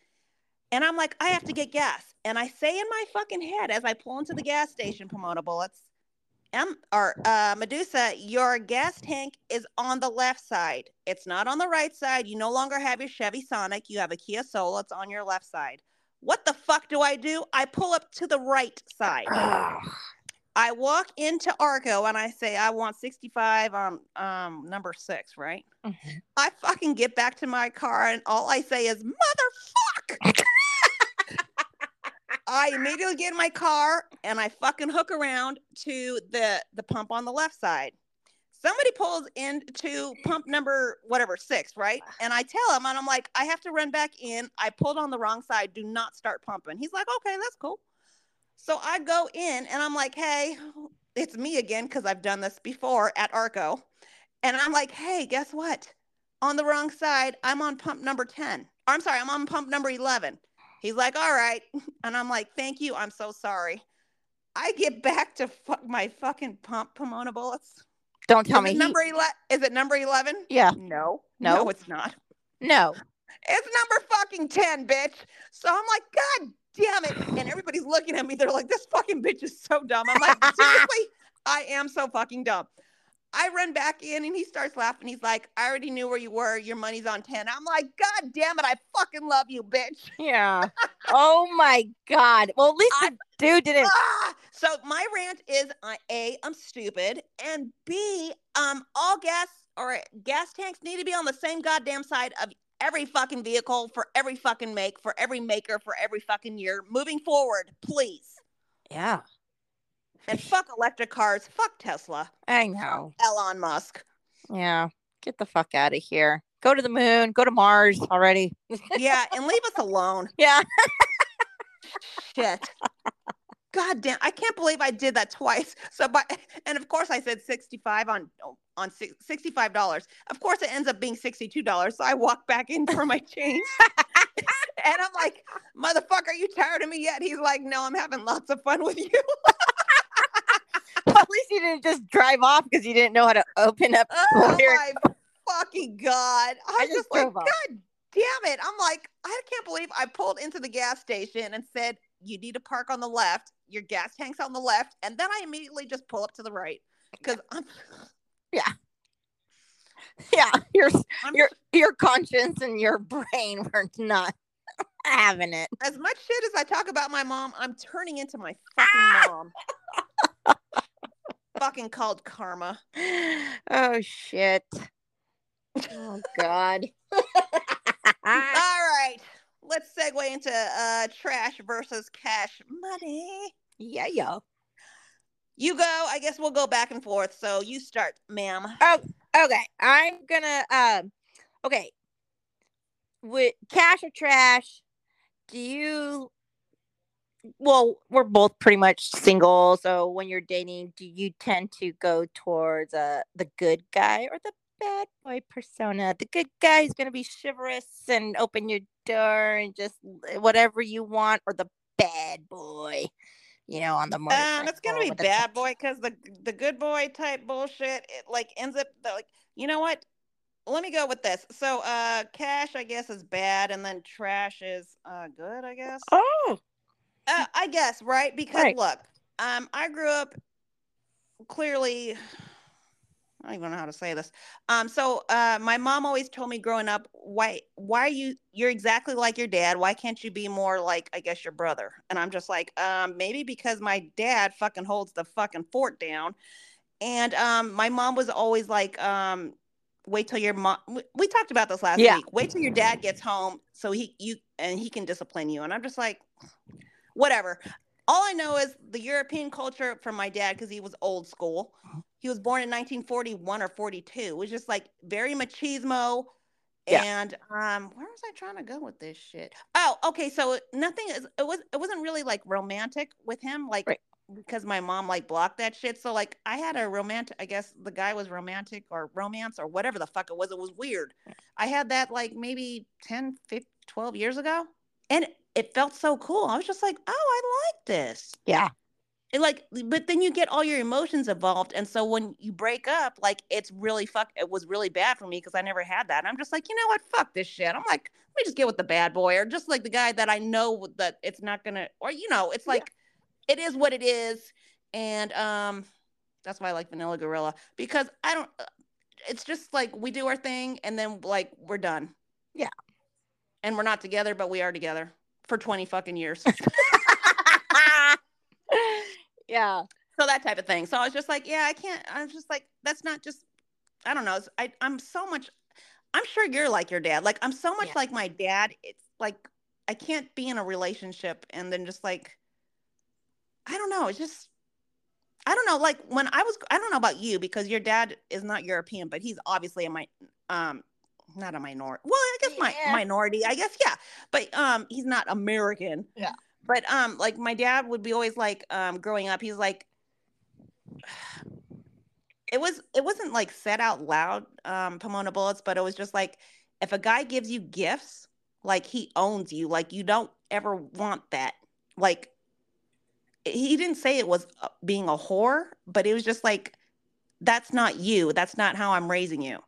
And I'm like, I have to get gas. And I say in my fucking head as I pull into the gas station, Pomona Bullets, M or uh, Medusa, your gas tank is on the left side. It's not on the right side. You no longer have your Chevy Sonic. You have a Kia Soul. It's on your left side. What the fuck do I do? I pull up to the right side. I walk into Arco and I say I want 65 on um number six, right? Mhm. I fucking get back to my car and all I say is motherfuck. I immediately get in my car and I fucking hook around to the the pump on the left side. Somebody pulls into pump number whatever six, right? And I tell him, and I'm like, I have to run back in. I pulled on the wrong side. Do not start pumping. He's like, okay, that's cool. So I go in and I'm like, hey, it's me again because I've done this before at Arco. And I'm like, hey, guess what? On the wrong side, I'm on pump number 10. Or I'm sorry, I'm on pump number 11. He's like, all right. And I'm like, thank you. I'm so sorry. I get back to fuck my fucking pump Pomona bullets. Don't tell is me. Number 11? Is it number 11? yeah. No. No? No, it's not. No. It's number fucking 10, bitch. So I'm like, God damn it. And everybody's looking at me. They're like, this fucking bitch is so dumb. I'm like, seriously, I am so fucking dumb. I run back in and he starts laughing. He's like, I already knew where you were. Your money's on 10. I'm like, God damn it. I fucking love you, bitch. Yeah. oh my God. Well, at least I- the dude didn't. Ah! So my rant is uh, A, I'm stupid. And B, um, all gas or gas tanks need to be on the same goddamn side of every fucking vehicle for every fucking make, for every maker, for every fucking year. Moving forward, please. Yeah. And fuck electric cars. Fuck Tesla. I know. Elon Musk. Yeah. Get the fuck out of here. Go to the moon. Go to Mars already. Yeah, and leave us alone. Yeah. Shit. God damn, I can't believe I did that twice. So, but and of course I said sixty-five on oh, on $65. Of course, it ends up being sixty-two dollars. So I walk back in for my change, and I'm like, "Motherfucker, are you tired of me yet?" He's like, "No, I'm having lots of fun with you." Well, at least you didn't just drive off because you didn't know how to open up. Oh my fucking god! I, I just like, off. God damn it! I'm like, I can't believe I pulled into the gas station and said, "You need to park on the left. Your gas tank's on the left," and then I immediately just pull up to the right because I'm, Yeah. Yeah, Your I'm your your conscience and your brain were not having it. as much shit as I talk about my mom, I'm turning into my fucking mom. fucking called karma. Oh shit. Oh God. All right, let's segue into uh trash versus cash money. Yeah, yeah. You go. I guess we'll go back and forth. So you start, ma'am. Oh, okay, I'm gonna um okay. With cash or trash, do you well, we're both pretty much single, so when you're dating, do you tend to go towards uh the good guy or the bad boy persona? The good guy is gonna be chivalrous and open your door and just whatever you want, or the bad boy, you know, on the motorcycle. Um, it's gonna be bad boy because the the good boy type bullshit. It like ends up like you know what? Let me go with this. So uh, cash I guess is bad, and then trash is uh good. I guess. Oh, Uh, I guess right because Right. look, um, I grew up clearly. I don't even know how to say this. Um, so uh, my mom always told me growing up, why, why are you? You're exactly like your dad. Why can't you be more like, I guess, your brother? And I'm just like, um, maybe because my dad fucking holds the fucking fort down, and um, my mom was always like, um, wait till your mom. We, talked about this last Yeah. week. Wait till your dad gets home so he you and he can discipline you. And I'm just like, whatever. All I know is the European culture from my dad because he was old school. He was born in 1941 or 42. It was just like very machismo. Yeah. And um, where was I trying to go with this shit? Oh, okay. So nothing is it was it wasn't really like romantic with him, like Right. because my mom like blocked that shit. So like I had a romantic. I guess the guy was romantic or romance or whatever the fuck it was. It was weird. I had that like maybe 10, 15, 12 years ago, and it felt so cool. I was just like, oh, I like this. yeah. Like, but then you get all your emotions involved, and so when you break up, like it's really fuck. It was really bad for me because I never had that. And I'm just like, you know what? Fuck this shit. I'm like, let me just get with the bad boy, or just like the guy that I know that it's not gonna, or you know, it's Yeah. like, it is what it is, and um, that's why I like Vanilla Gorilla because I don't. uh, It's just like we do our thing, and then like we're done. Yeah. And we're not together, but we are together for 20 fucking years. yeah. so that type of thing. So I was just like, yeah, I can't. I was just like, that's not just. I don't know. I I'm so much. I'm sure you're like your dad. Like I'm so much Yeah. like my dad. It's like I can't be in a relationship and then just like. I don't know. It's just. I don't know. Like when I was, I don't know about you because your dad is not European, but he's obviously a my um, not a minority. Well, I guess my Yeah. minority. I guess yeah, but um, he's not American. Yeah. But um, like my dad would be always like, um, growing up, he's like, it was it wasn't like said out loud, um, Pomona bullets, but it was just like if a guy gives you gifts, like he owns you, like you don't ever want that. Like he didn't say it was uh, being a whore, but it was just like that's not you. That's not how I'm raising you.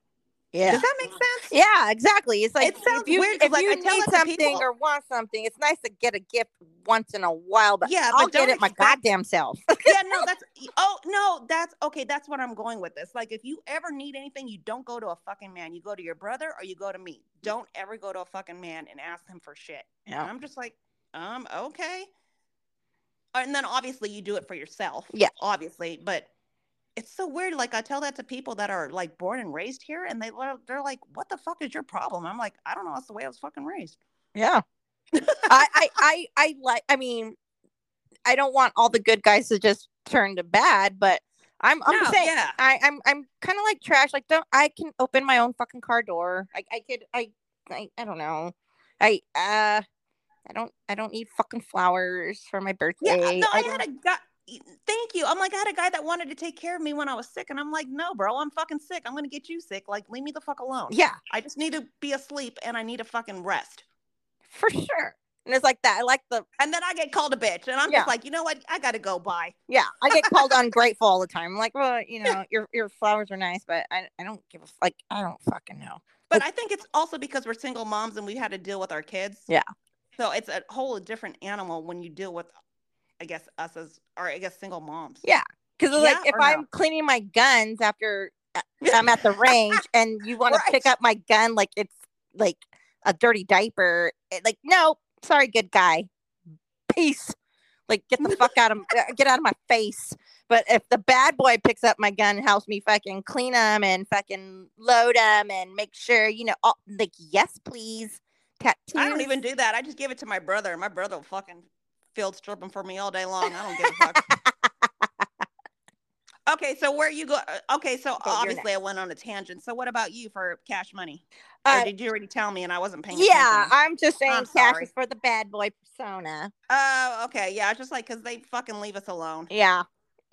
Yeah. Does that make sense? Yeah, exactly. It's like It sounds if you, weird if like, you I tell need something people- or want something, it's nice to get a gift once in a while, but Yeah, I'll but get it my expect- goddamn self. yeah, no, that's oh no, that's okay. That's what I'm going with this. Like, if you ever need anything, you don't go to a fucking man. You go to your brother or you go to me. Don't ever go to a fucking man and ask him for shit. And yeah. I'm just like, um, okay. And then obviously you do it for yourself. Yeah. obviously, but it's so weird. Like I tell that to people that are like born and raised here, and they they're like, "What the fuck is your problem?" I'm like, I don't know. That's the way I was fucking raised. Yeah. I, I I I like I mean I don't want all the good guys to just turn to bad, but I'm I'm No, saying yeah. I, I'm I'm kind of like trash. Like don't I can open my own fucking car door. I I could I I, I don't know. I uh I don't I don't need fucking flowers for my birthday. Yeah, no, I, don't- had a guy. Thank you. I'm like, I had a guy that wanted to take care of me when I was sick, and I'm like, no, bro, I'm fucking sick. I'm gonna get you sick. Like, leave me the fuck alone. yeah, I just need to be asleep, and I need to fucking rest. for sure. And it's like that. I like the And then I get called a bitch, and I'm Yeah. just like, you know what? I gotta go. Bye. yeah. I get called ungrateful all the time. I'm like, well, you know, your your flowers are nice, but I I don't give a like I don't fucking know. But I think it's also because we're single moms and we had to deal with our kids. Yeah. So it's a whole different animal when you deal with, I guess, us as, or I guess, single moms. Yeah. Because like if no? I'm cleaning my guns after uh, I'm at the range and you want to pick up my gun like it's like a dirty diaper, it- like no, sorry, good guy, peace. Like get the fuck out of uh, get out of my face. But if the bad boy picks up my gun, and helps me fucking clean them and fucking load them and make sure you know, all, like yes, please. Tattoos. I don't even do that. I just give it to my brother. My brother will fucking field stripping for me all day long. I don't give a fuck. okay, so where you go? uh, Okay, so obviously I went on a tangent. So what about you for cash money? Uh, or did you already tell me and I wasn't paying yeah, attention? I'm just saying I'm cash sorry. is for the bad boy persona. Oh, okay. Yeah, I just like because they fucking leave us alone. Yeah.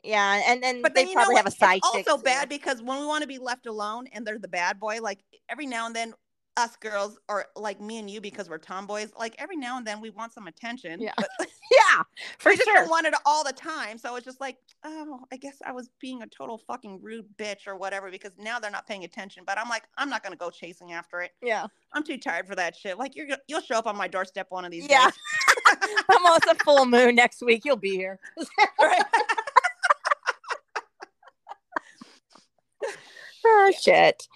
Yeah. And then But they then you know probably have a side it's also bad because when we want to be left alone and they're the bad boy, like every now and then us girls or like me and you because we're tomboys, like every now and then we want some attention. Yeah. But Yeah, for we just sure. don't want it all the time. So it's just like, oh, I guess I was being a total fucking rude bitch or whatever because now they're not paying attention. But I'm like, I'm not gonna go chasing after it. yeah. I'm too tired for that shit. Like you're you'll show up on my doorstep one of these days. Yeah. Almost a full moon next week. You'll be here. Right? Oh shit.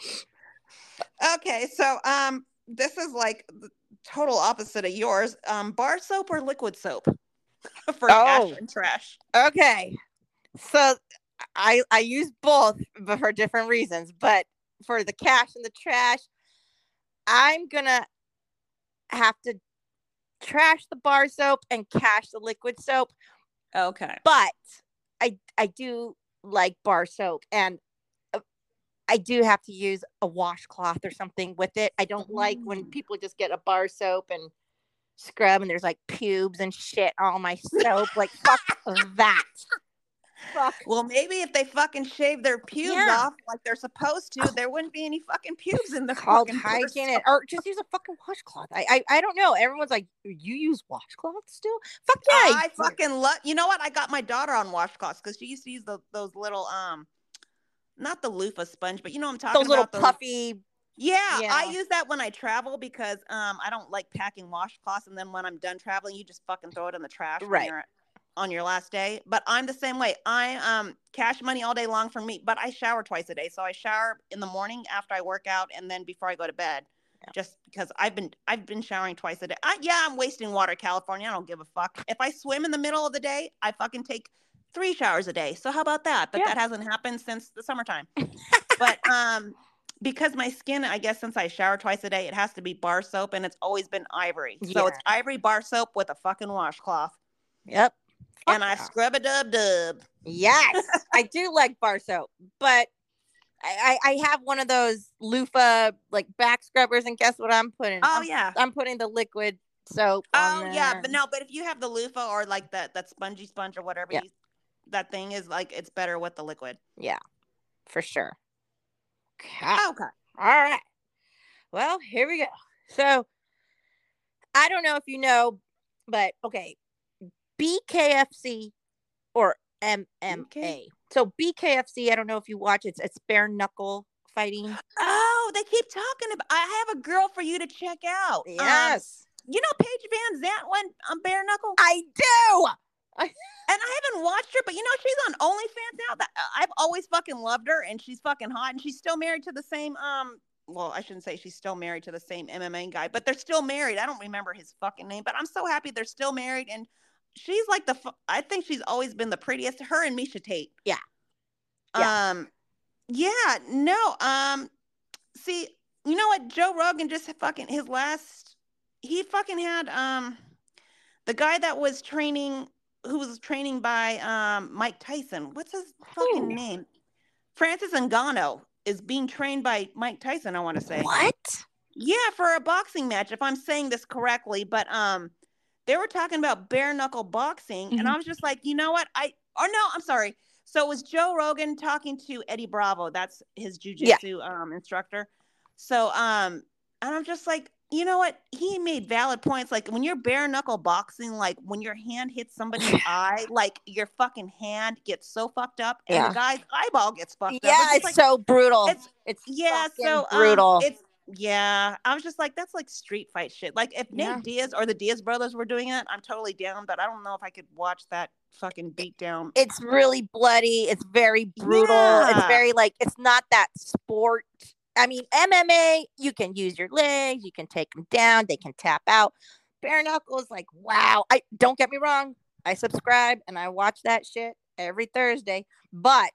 Okay, so um, this is like the total opposite of yours. Um, bar soap or liquid soap for Oh. cash and trash. Okay. So I I use both but for different reasons. But for the cash and the trash, I'm gonna have to trash the bar soap and cash the liquid soap. Okay. but I I do like bar soap and I do have to use a washcloth or something with it. I don't like when Mm. people just get a bar soap and scrub and there's like pubes and shit on my soap. like fuck that. Fuck. Well, maybe if they fucking shave their pubes Yeah. off like they're supposed to, there wouldn't be any fucking pubes in the Called hygiene soap. or just use a fucking washcloth. I, I I don't know. Everyone's like, you use washcloth still? Fuck yeah. I do." fucking love. You know what? I got my daughter on washcloths because she used to use the, those little um, not the loofah sponge, but you know I'm talking about those little puffy. Yeah, I use that when I travel because um I don't like packing washcloths and then when I'm done traveling, you just fucking throw it in the trash Right. on your last day. But I'm the same way. I um cash money all day long for me, but I shower twice a day. So I shower in the morning after I work out and then before I go to bed. Yeah. Just because I've been I've been showering twice a day. I, yeah, I'm wasting water, California. I don't give a fuck. If I swim in the middle of the day, I fucking take three showers a day. So how about that? But Yeah. that hasn't happened since the summertime. but um because my skin, I guess since I shower twice a day, it has to be bar soap and it's always been ivory. So it's ivory bar soap with a fucking washcloth. Yep. and Fuck I scrub a dub dub. Yes, I do like bar soap, but I, I have one of those loofah like back scrubbers, and guess what I'm putting? Oh I'm, yeah. I'm putting the liquid soap. on Oh yeah, but no, but if you have the loofah or like that that spongy sponge or whatever Yeah. you, that thing is, like it's better with the liquid. Yeah, for sure. Okay. Okay. All right. Well, here we go. So I don't know if you know, but okay. BKFC or MMA. So BKFC, I don't know if you watch it's it's bare knuckle fighting. Oh, they keep talking about. I have a girl for you to check out. Um, Yes. you know Paige VanZant went on bare knuckle, I do. and I haven't watched her, but you know she's on OnlyFans now. That uh, I've always fucking loved her, and she's fucking hot, and she's still married to the same um. Well, I shouldn't say she's still married to the same MMA guy, but they're still married. I don't remember his fucking name, but I'm so happy they're still married, and she's like the. I think she's always been the prettiest. Her and Miesha Tate. Yeah. Yeah. Um. Yeah. No. Um. See, you know what? Joe Rogan just fucking his last. He fucking had um, the guy that was training, who was training by um Mike Tyson. What's his fucking name? Francis Ngannou is being trained by Mike Tyson. I want to say. What? Yeah, for a boxing match, if I'm saying this correctly. But um, they were talking about bare knuckle boxing, and Mhm. I was just like, you know what? I or no, I'm sorry. So it was Joe Rogan talking to Eddie Bravo. That's his jujitsu um instructor. So um, and I'm just like, you know what? He made valid points. Like when you're bare knuckle boxing, like when your hand hits somebody's eye, like your fucking hand gets so fucked up, and Yeah. the guy's eyeball gets fucked up. Yeah, just it's like- so brutal. it's- It's yeah, so um, brutal. it's yeah. I was just like, that's like street fight shit. Like if Nate Diaz or the Diaz brothers were doing it, I'm totally down. But I don't know if I could watch that fucking beat down. it's really bloody. It's very brutal. It's very like it's not that sport. I mean, MMA, you can use your legs, you can take them down, they can tap out. Bare knuckles, like wow. I don't get me wrong. I subscribe and I watch that shit every Thursday, but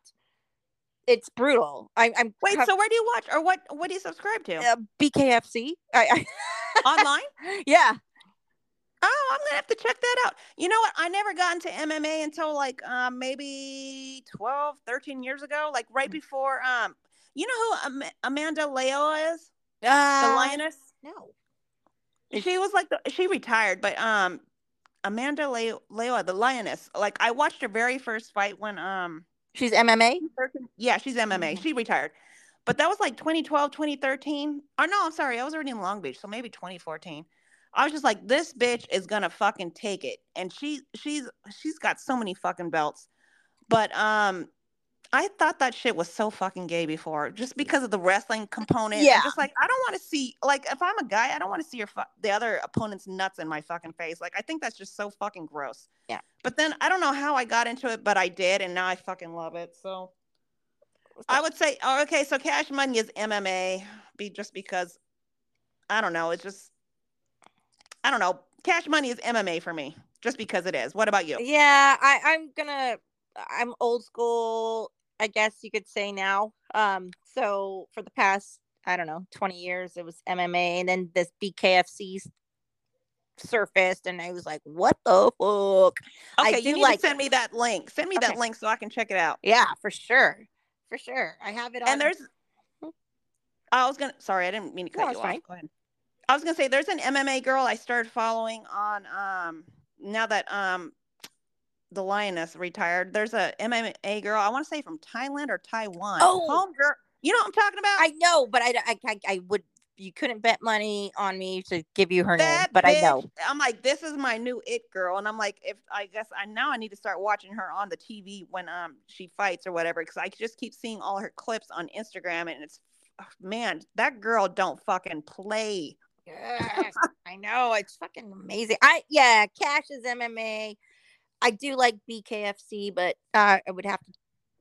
it's brutal. I, I'm Wait, so where do you watch or what? What do you subscribe to uh, BKFC. I, online? Yeah, Oh, I'm gonna have to check that out. You know what? I never got into MMA until like um, maybe 12, 13 years ago, like right Mm. before um, you know who Am- Amanda Leo is? The uh, lioness. No, she was like the, she retired, but um, Amanda Leo, Leo, the lioness. Like I watched her very first fight when um, she's MMA. yeah, she's MMA. Mhm. She retired, but that was like 2012, 2013. Or no, I'm sorry, I was already in Long Beach, so maybe 2014. I was just like, this bitch is gonna fucking take it, and she she's she's got so many fucking belts, but um. I thought that shit was so fucking gay before, just because of the wrestling component. I'm Yeah. just like I don't want to see, like, if I'm a guy, I don't want to see your fu- the other opponent's nuts in my fucking face. Like, I think that's just so fucking gross. Yeah. But then I don't know how I got into it, but I did, and now I fucking love it. So I would say, oh, okay, so Cash Money is MMA, be just because I don't know. It's just I don't know. Cash Money is MMA for me, just because it is. What about you? Yeah, I, I'm gonna. I'm old school, I guess you could say now. Um, so for the past, I don't know, 20 years, it was MMA, and then this BKFC surfaced, and I was like, "What the fuck?" I Okay, do you need like to send me that link. Send me that link so I can check it out. Yeah, for sure, for sure. I have it on. And there's, I was gonna. Sorry, I didn't mean to cut it's you off. Go ahead. I was gonna say there's an MMA girl I started following on. Um, now that um, the lioness retired, there's a MMA girl. I want to say from Thailand or Taiwan. Oh. home girl. You know what I'm talking about? I know, but I, I, I, I would. You couldn't bet money on me to give you her name, that but I know. I'm like, this is my new it girl, and I'm like, if I guess I now I need to start watching her on the TV when um she fights or whatever, because I just keep seeing all her clips on Instagram, and it's man, that girl don't fucking play. Yes, I know. It's fucking amazing. I yeah, Cash is MMA. I do like BKFC, but uh, I would have to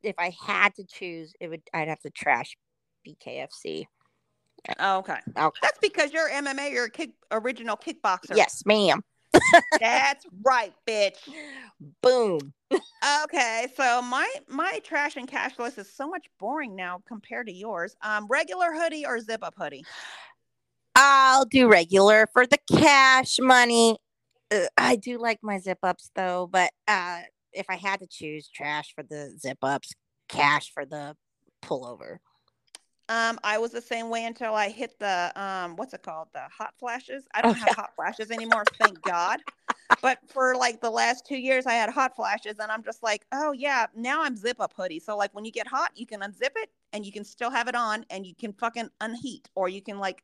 if I had to choose, it would I'd have to trash BKFC. Oh, okay, Okay. that's because you're MMA, you're a kick original kickboxer. Yes, ma'am. that's right, bitch. Boom. Okay, so my my trash and cash list is so much boring now compared to yours. Um, regular hoodie or zip up hoodie? I'll do regular for the cash money. Uh, I do like my zip ups though, but uh, if I had to choose, trash for the zip ups, cash for the pullover. Um, I was the same way until I hit the um, what's it called? The hot flashes. I don't Oh, have hot flashes anymore, thank God. But for like the last two years, I had hot flashes, and I'm just like, oh yeah, now I'm zip up hoodie. So like when you get hot, you can unzip it, and you can still have it on, and you can fucking unheat, or you can like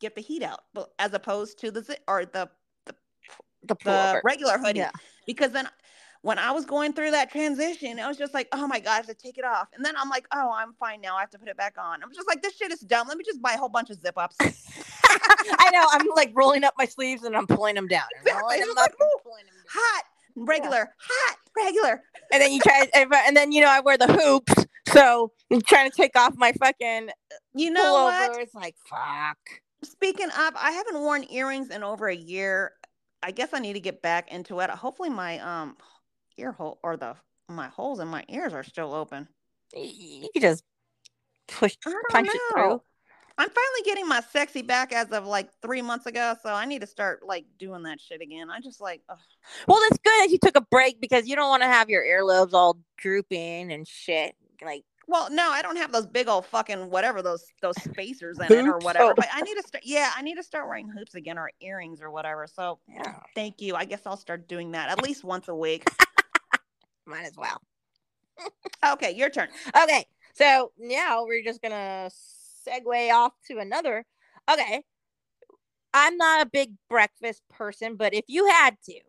get the heat out, but as opposed to the zip or the The the regular hoodie Yeah. because then when I was going through that transition, I was just like, oh my God, I have to take it off. And then I'm like, oh, I'm fine now. I have to put it back on. I'm just like, this shit is dumb. Let me just buy a whole bunch of zip ups. I know. I'm like rolling up my sleeves and I'm pulling them down. Exactly. them like, up and ooh. pulling them down. hot, regular, hot, regular. And then you try, and then you know I wear the hoops, so I'm trying to take off my fucking You know pullover. what? It's like fuck. Speaking of, I haven't worn earrings in over a year. I guess I need to get back into it. Hopefully my um ear hole or the my holes in my ears are still open. You can just push, punch it through. know. I'm finally getting my sexy back as of like three months ago, so I need to start like doing that shit again. I just like, ugh. Well, it's good that you took a break because you don't want to have your earlobes all drooping and shit. Like, well, no, I don't have those big old fucking whatever those those spacers in it or whatever. Oh. But I need to start. Yeah, I need to start wearing hoops again or earrings or whatever. So yeah, thank you. I guess I'll start doing that at least once a week. might as well. Okay, your turn. Okay, so now we're just gonna segue off to another. Okay, I'm not a big breakfast person, but if you had to,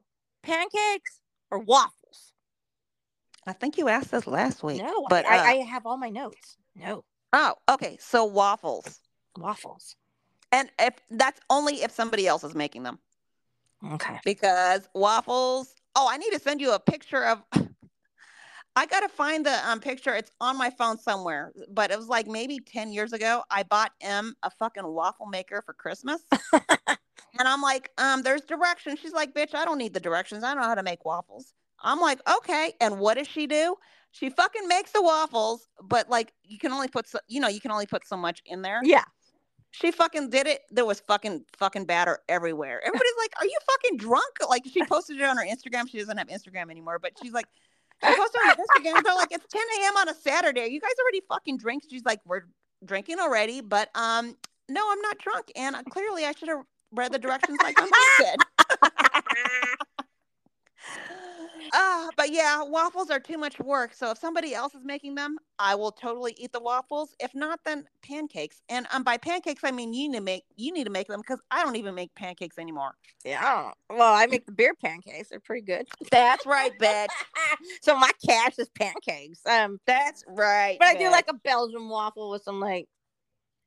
pancakes or waffles? I think you asked this last week. No, but I, uh, I have all my notes. No oh, okay. So waffles, waffles. and if that's only if somebody else is making them. Okay. because waffles. Oh, I need to send you a picture of. I gotta find the um, picture. It's on my phone somewhere, but it was like maybe ten years ago. I bought M a fucking waffle maker for Christmas, and I'm like, um, there's directions. She's like, bitch, I don't need the directions. I know how to make waffles. I'm like, okay. And what does she do? She fucking makes the waffles, but like you can only put so, you know you can only put so much in there. Yeah. She fucking did it. There was fucking fucking batter everywhere. Everybody's like, "Are you fucking drunk?" Like she posted it on her Instagram. She doesn't have Instagram anymore, but she's like, she posted on her Instagram. They're like, "It's 10 a.m. on a Saturday. You guys already fucking drink?" She's like, "We're drinking already, but um, no, I'm not drunk." And uh, clearly, I should have read the directions like my mom said. Uh, but yeah, waffles are too much work. So if somebody else is making them, I will totally eat the waffles. If not, then pancakes. And um, by pancakes, I mean you need to make you need to make them because I don't even make pancakes anymore. Yeah. Well, I make the beer pancakes. They're pretty good. That's right, bitch. so my cash is pancakes. Um, That's right. but I do like a Belgian waffle with some like,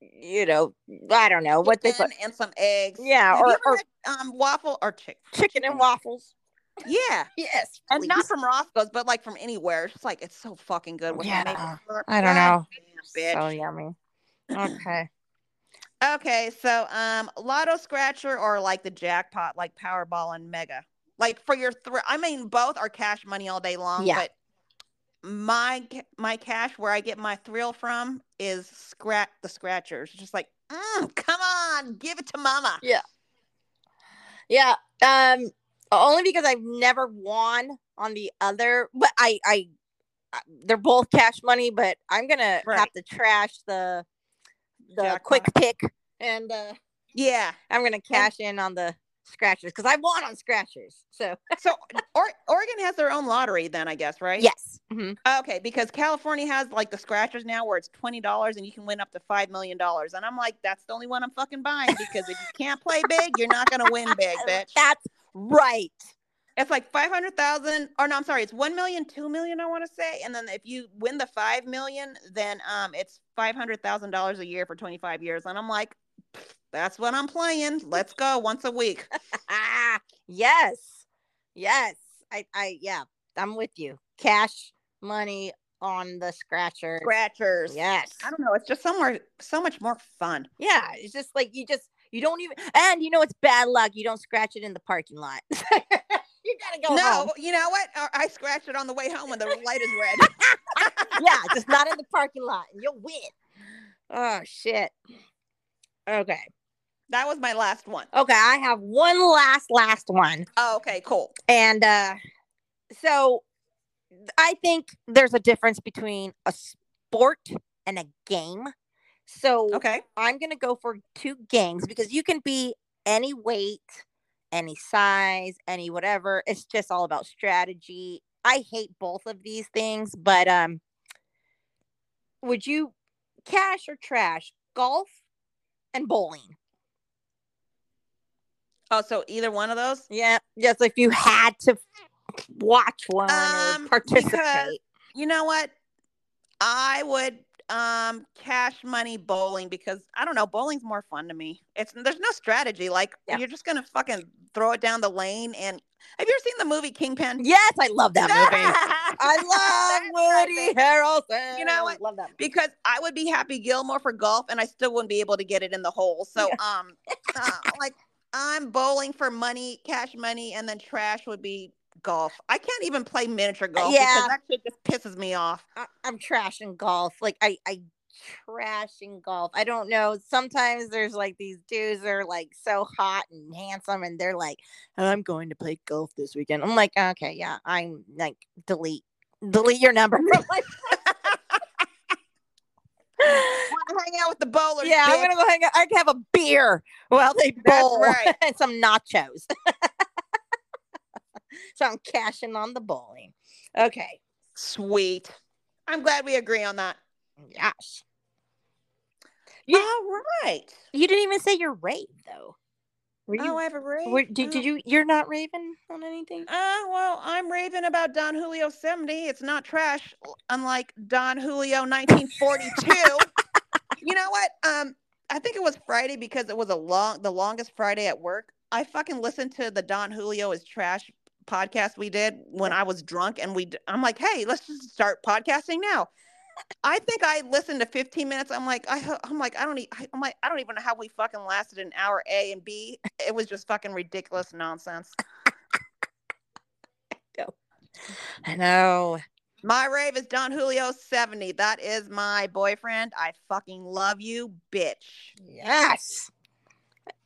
you know, I don't know what they put. And some eggs. Yeah, Have or, or had, um waffle or chick chicken and waffles. Yeah. Yes, And not please. from Roscoe's, but like from anywhere. It's just like it's so fucking good. With Yeah. I don't know. bitch. So yummy. Okay. Okay, so um Lotto Scratcher or like the jackpot, like Powerball and Mega. Like for your thr I mean both are cash money all day long, Yeah. but my my cash where I get my thrill from is scratch the scratchers. Just like, mm, come on, give it to mama. Yeah. Yeah. Um. Only because I've never won on the other, but I, I, I- they're both cash money, but I'm gonna Right. have to trash the, the Jackpot. quick pick, and uh, Yeah. I'm gonna cash in on the scratchers because I won on scratchers. So So or, Oregon has their own lottery then, I guess, right? yes. Mhm. Okay, because California has like the scratchers now where it's twenty dollars and you can win up to five million dollars. And I'm like, that's the only one I'm fucking buying because if you can't play big, you're not gonna win big, bitch. That's right. It's like five hundred thousand, or no, I'm sorry, it's one million, two million, I want to say. And then if you win the five million, then um, it's five hundred thousand dollars a year for twenty five years. And I'm like, that's what I'm playing. Let's go once a week. Ah, yes, yes. I, I, yeah, I'm with you. Cash money on the scratcher. Scratchers. Yes. I don't know. It's just somewhere so much more fun. Yeah, it's just like you just you don't even and you know it's bad luck. You don't scratch it in the parking lot. you gotta go no, home. you know what? I- scratched it on the way home when the light is red. yeah, just not in the parking lot, and you'll win. Oh shit. Okay. that was my last one. Okay, I have one last last one. Oh, okay, cool. And uh so I think there's a difference between a sport and a game. So Okay. I'm gonna go for two gangs because you can be any weight, any size, any whatever. It's just all about strategy. I hate both of these things, but um would you cash or trash golf and bowling? Oh, so either one of those? Yeah, just if you had to watch one Um, or participate. because- You know what? I would um cash money bowling because I don't know, bowling's more fun to me. It's there's no strategy. Like Yeah. you're just gonna fucking throw it down the lane and have you ever seen the movie Kingpin? yes, I love that movie. I love Woody Harrelson. You know what? Love that. movie. because I would be Happy Gilmore for golf, and I still wouldn't be able to get it in the hole. So, um, uh, like I'm bowling for money, cash money, and then trash would be golf. I can't even play miniature uh, golf Yeah. because that shit just pisses me off. I, I'm trashing golf. Like I, I trashing golf. I don't know. Sometimes there's like these dudes that are like so hot and handsome, and they're like, "I'm going to play golf this weekend." I'm like, okay, yeah, I'm like, delete, delete your number. Want to hang out with the bowlers? yeah, I'm gonna go hang out. I can have a beer while they bowl right. and some nachos. So I'm cashing on the bowling. Okay. Sweet. I'm glad we agree on that. Yes. You- All right. You didn't even say your rave though. Were you? Oh, I have a rave. were, did, did you? You're not raving on anything. Uh, well, I'm raving about Don Julio 70. It's not trash, unlike Don Julio 1942. you know what? Um, I think it was Friday because it was a long, the longest Friday at work. I fucking listened to the Don Julio is trash podcast we did when I was drunk, and we. I'm like, hey, let's just start podcasting now. I think I listened to 15 minutes. I'm like, I, I'm like, I don't, e- I, I'm like, I don't even know how we fucking lasted an hour. A and B. It was just fucking ridiculous nonsense. I know. My rave is Don Julio 70. That is my boyfriend. I fucking love you, bitch. Yes.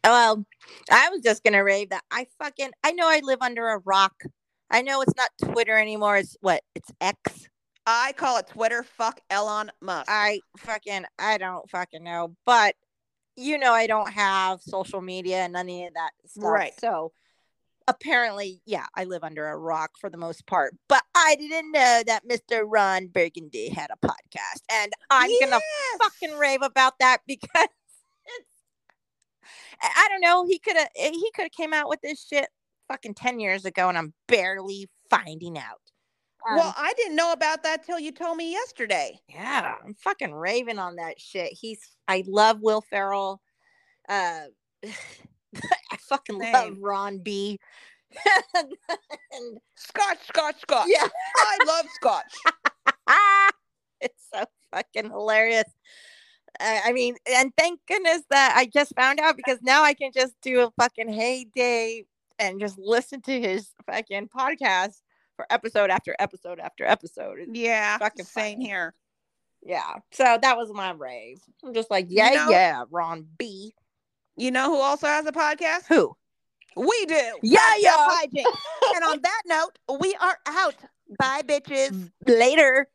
Well, I was just gonna rave that I fucking I know I live under a rock. I know it's not Twitter anymore. It's what? It's X. I call it Twitter. Fuck Elon Musk. I fucking I don't fucking know, but you know I don't have social media and any of that stuff. Right. So apparently, yeah, I live under a rock for the most part. But I didn't know that Mr. Ron Burgundy had a podcast, and I'm gonna fucking rave about that because I don't know. He could have he could have came out with this shit fucking ten years ago, and I'm barely finding out. Um, Well, I didn't know about that till you told me yesterday. yeah, I'm fucking raving on that shit. He's I love Will Ferrell. Uh, I fucking love Same. Ron B. and Scotch, Scotch, Scotch. yeah, I love Scotch. it's so fucking hilarious. I mean, and thank goodness that I just found out because now I can just do a fucking heyday and just listen to his fucking podcast for episode after episode after episode. It's- Yeah, Fucking same here. Yeah. So that was my rave. I'm just like, yeah, know- yeah, Ron B. You know who also has a podcast? Who? We do. Yeah, yeah. and on that note, we are out. Bye, bitches. Later.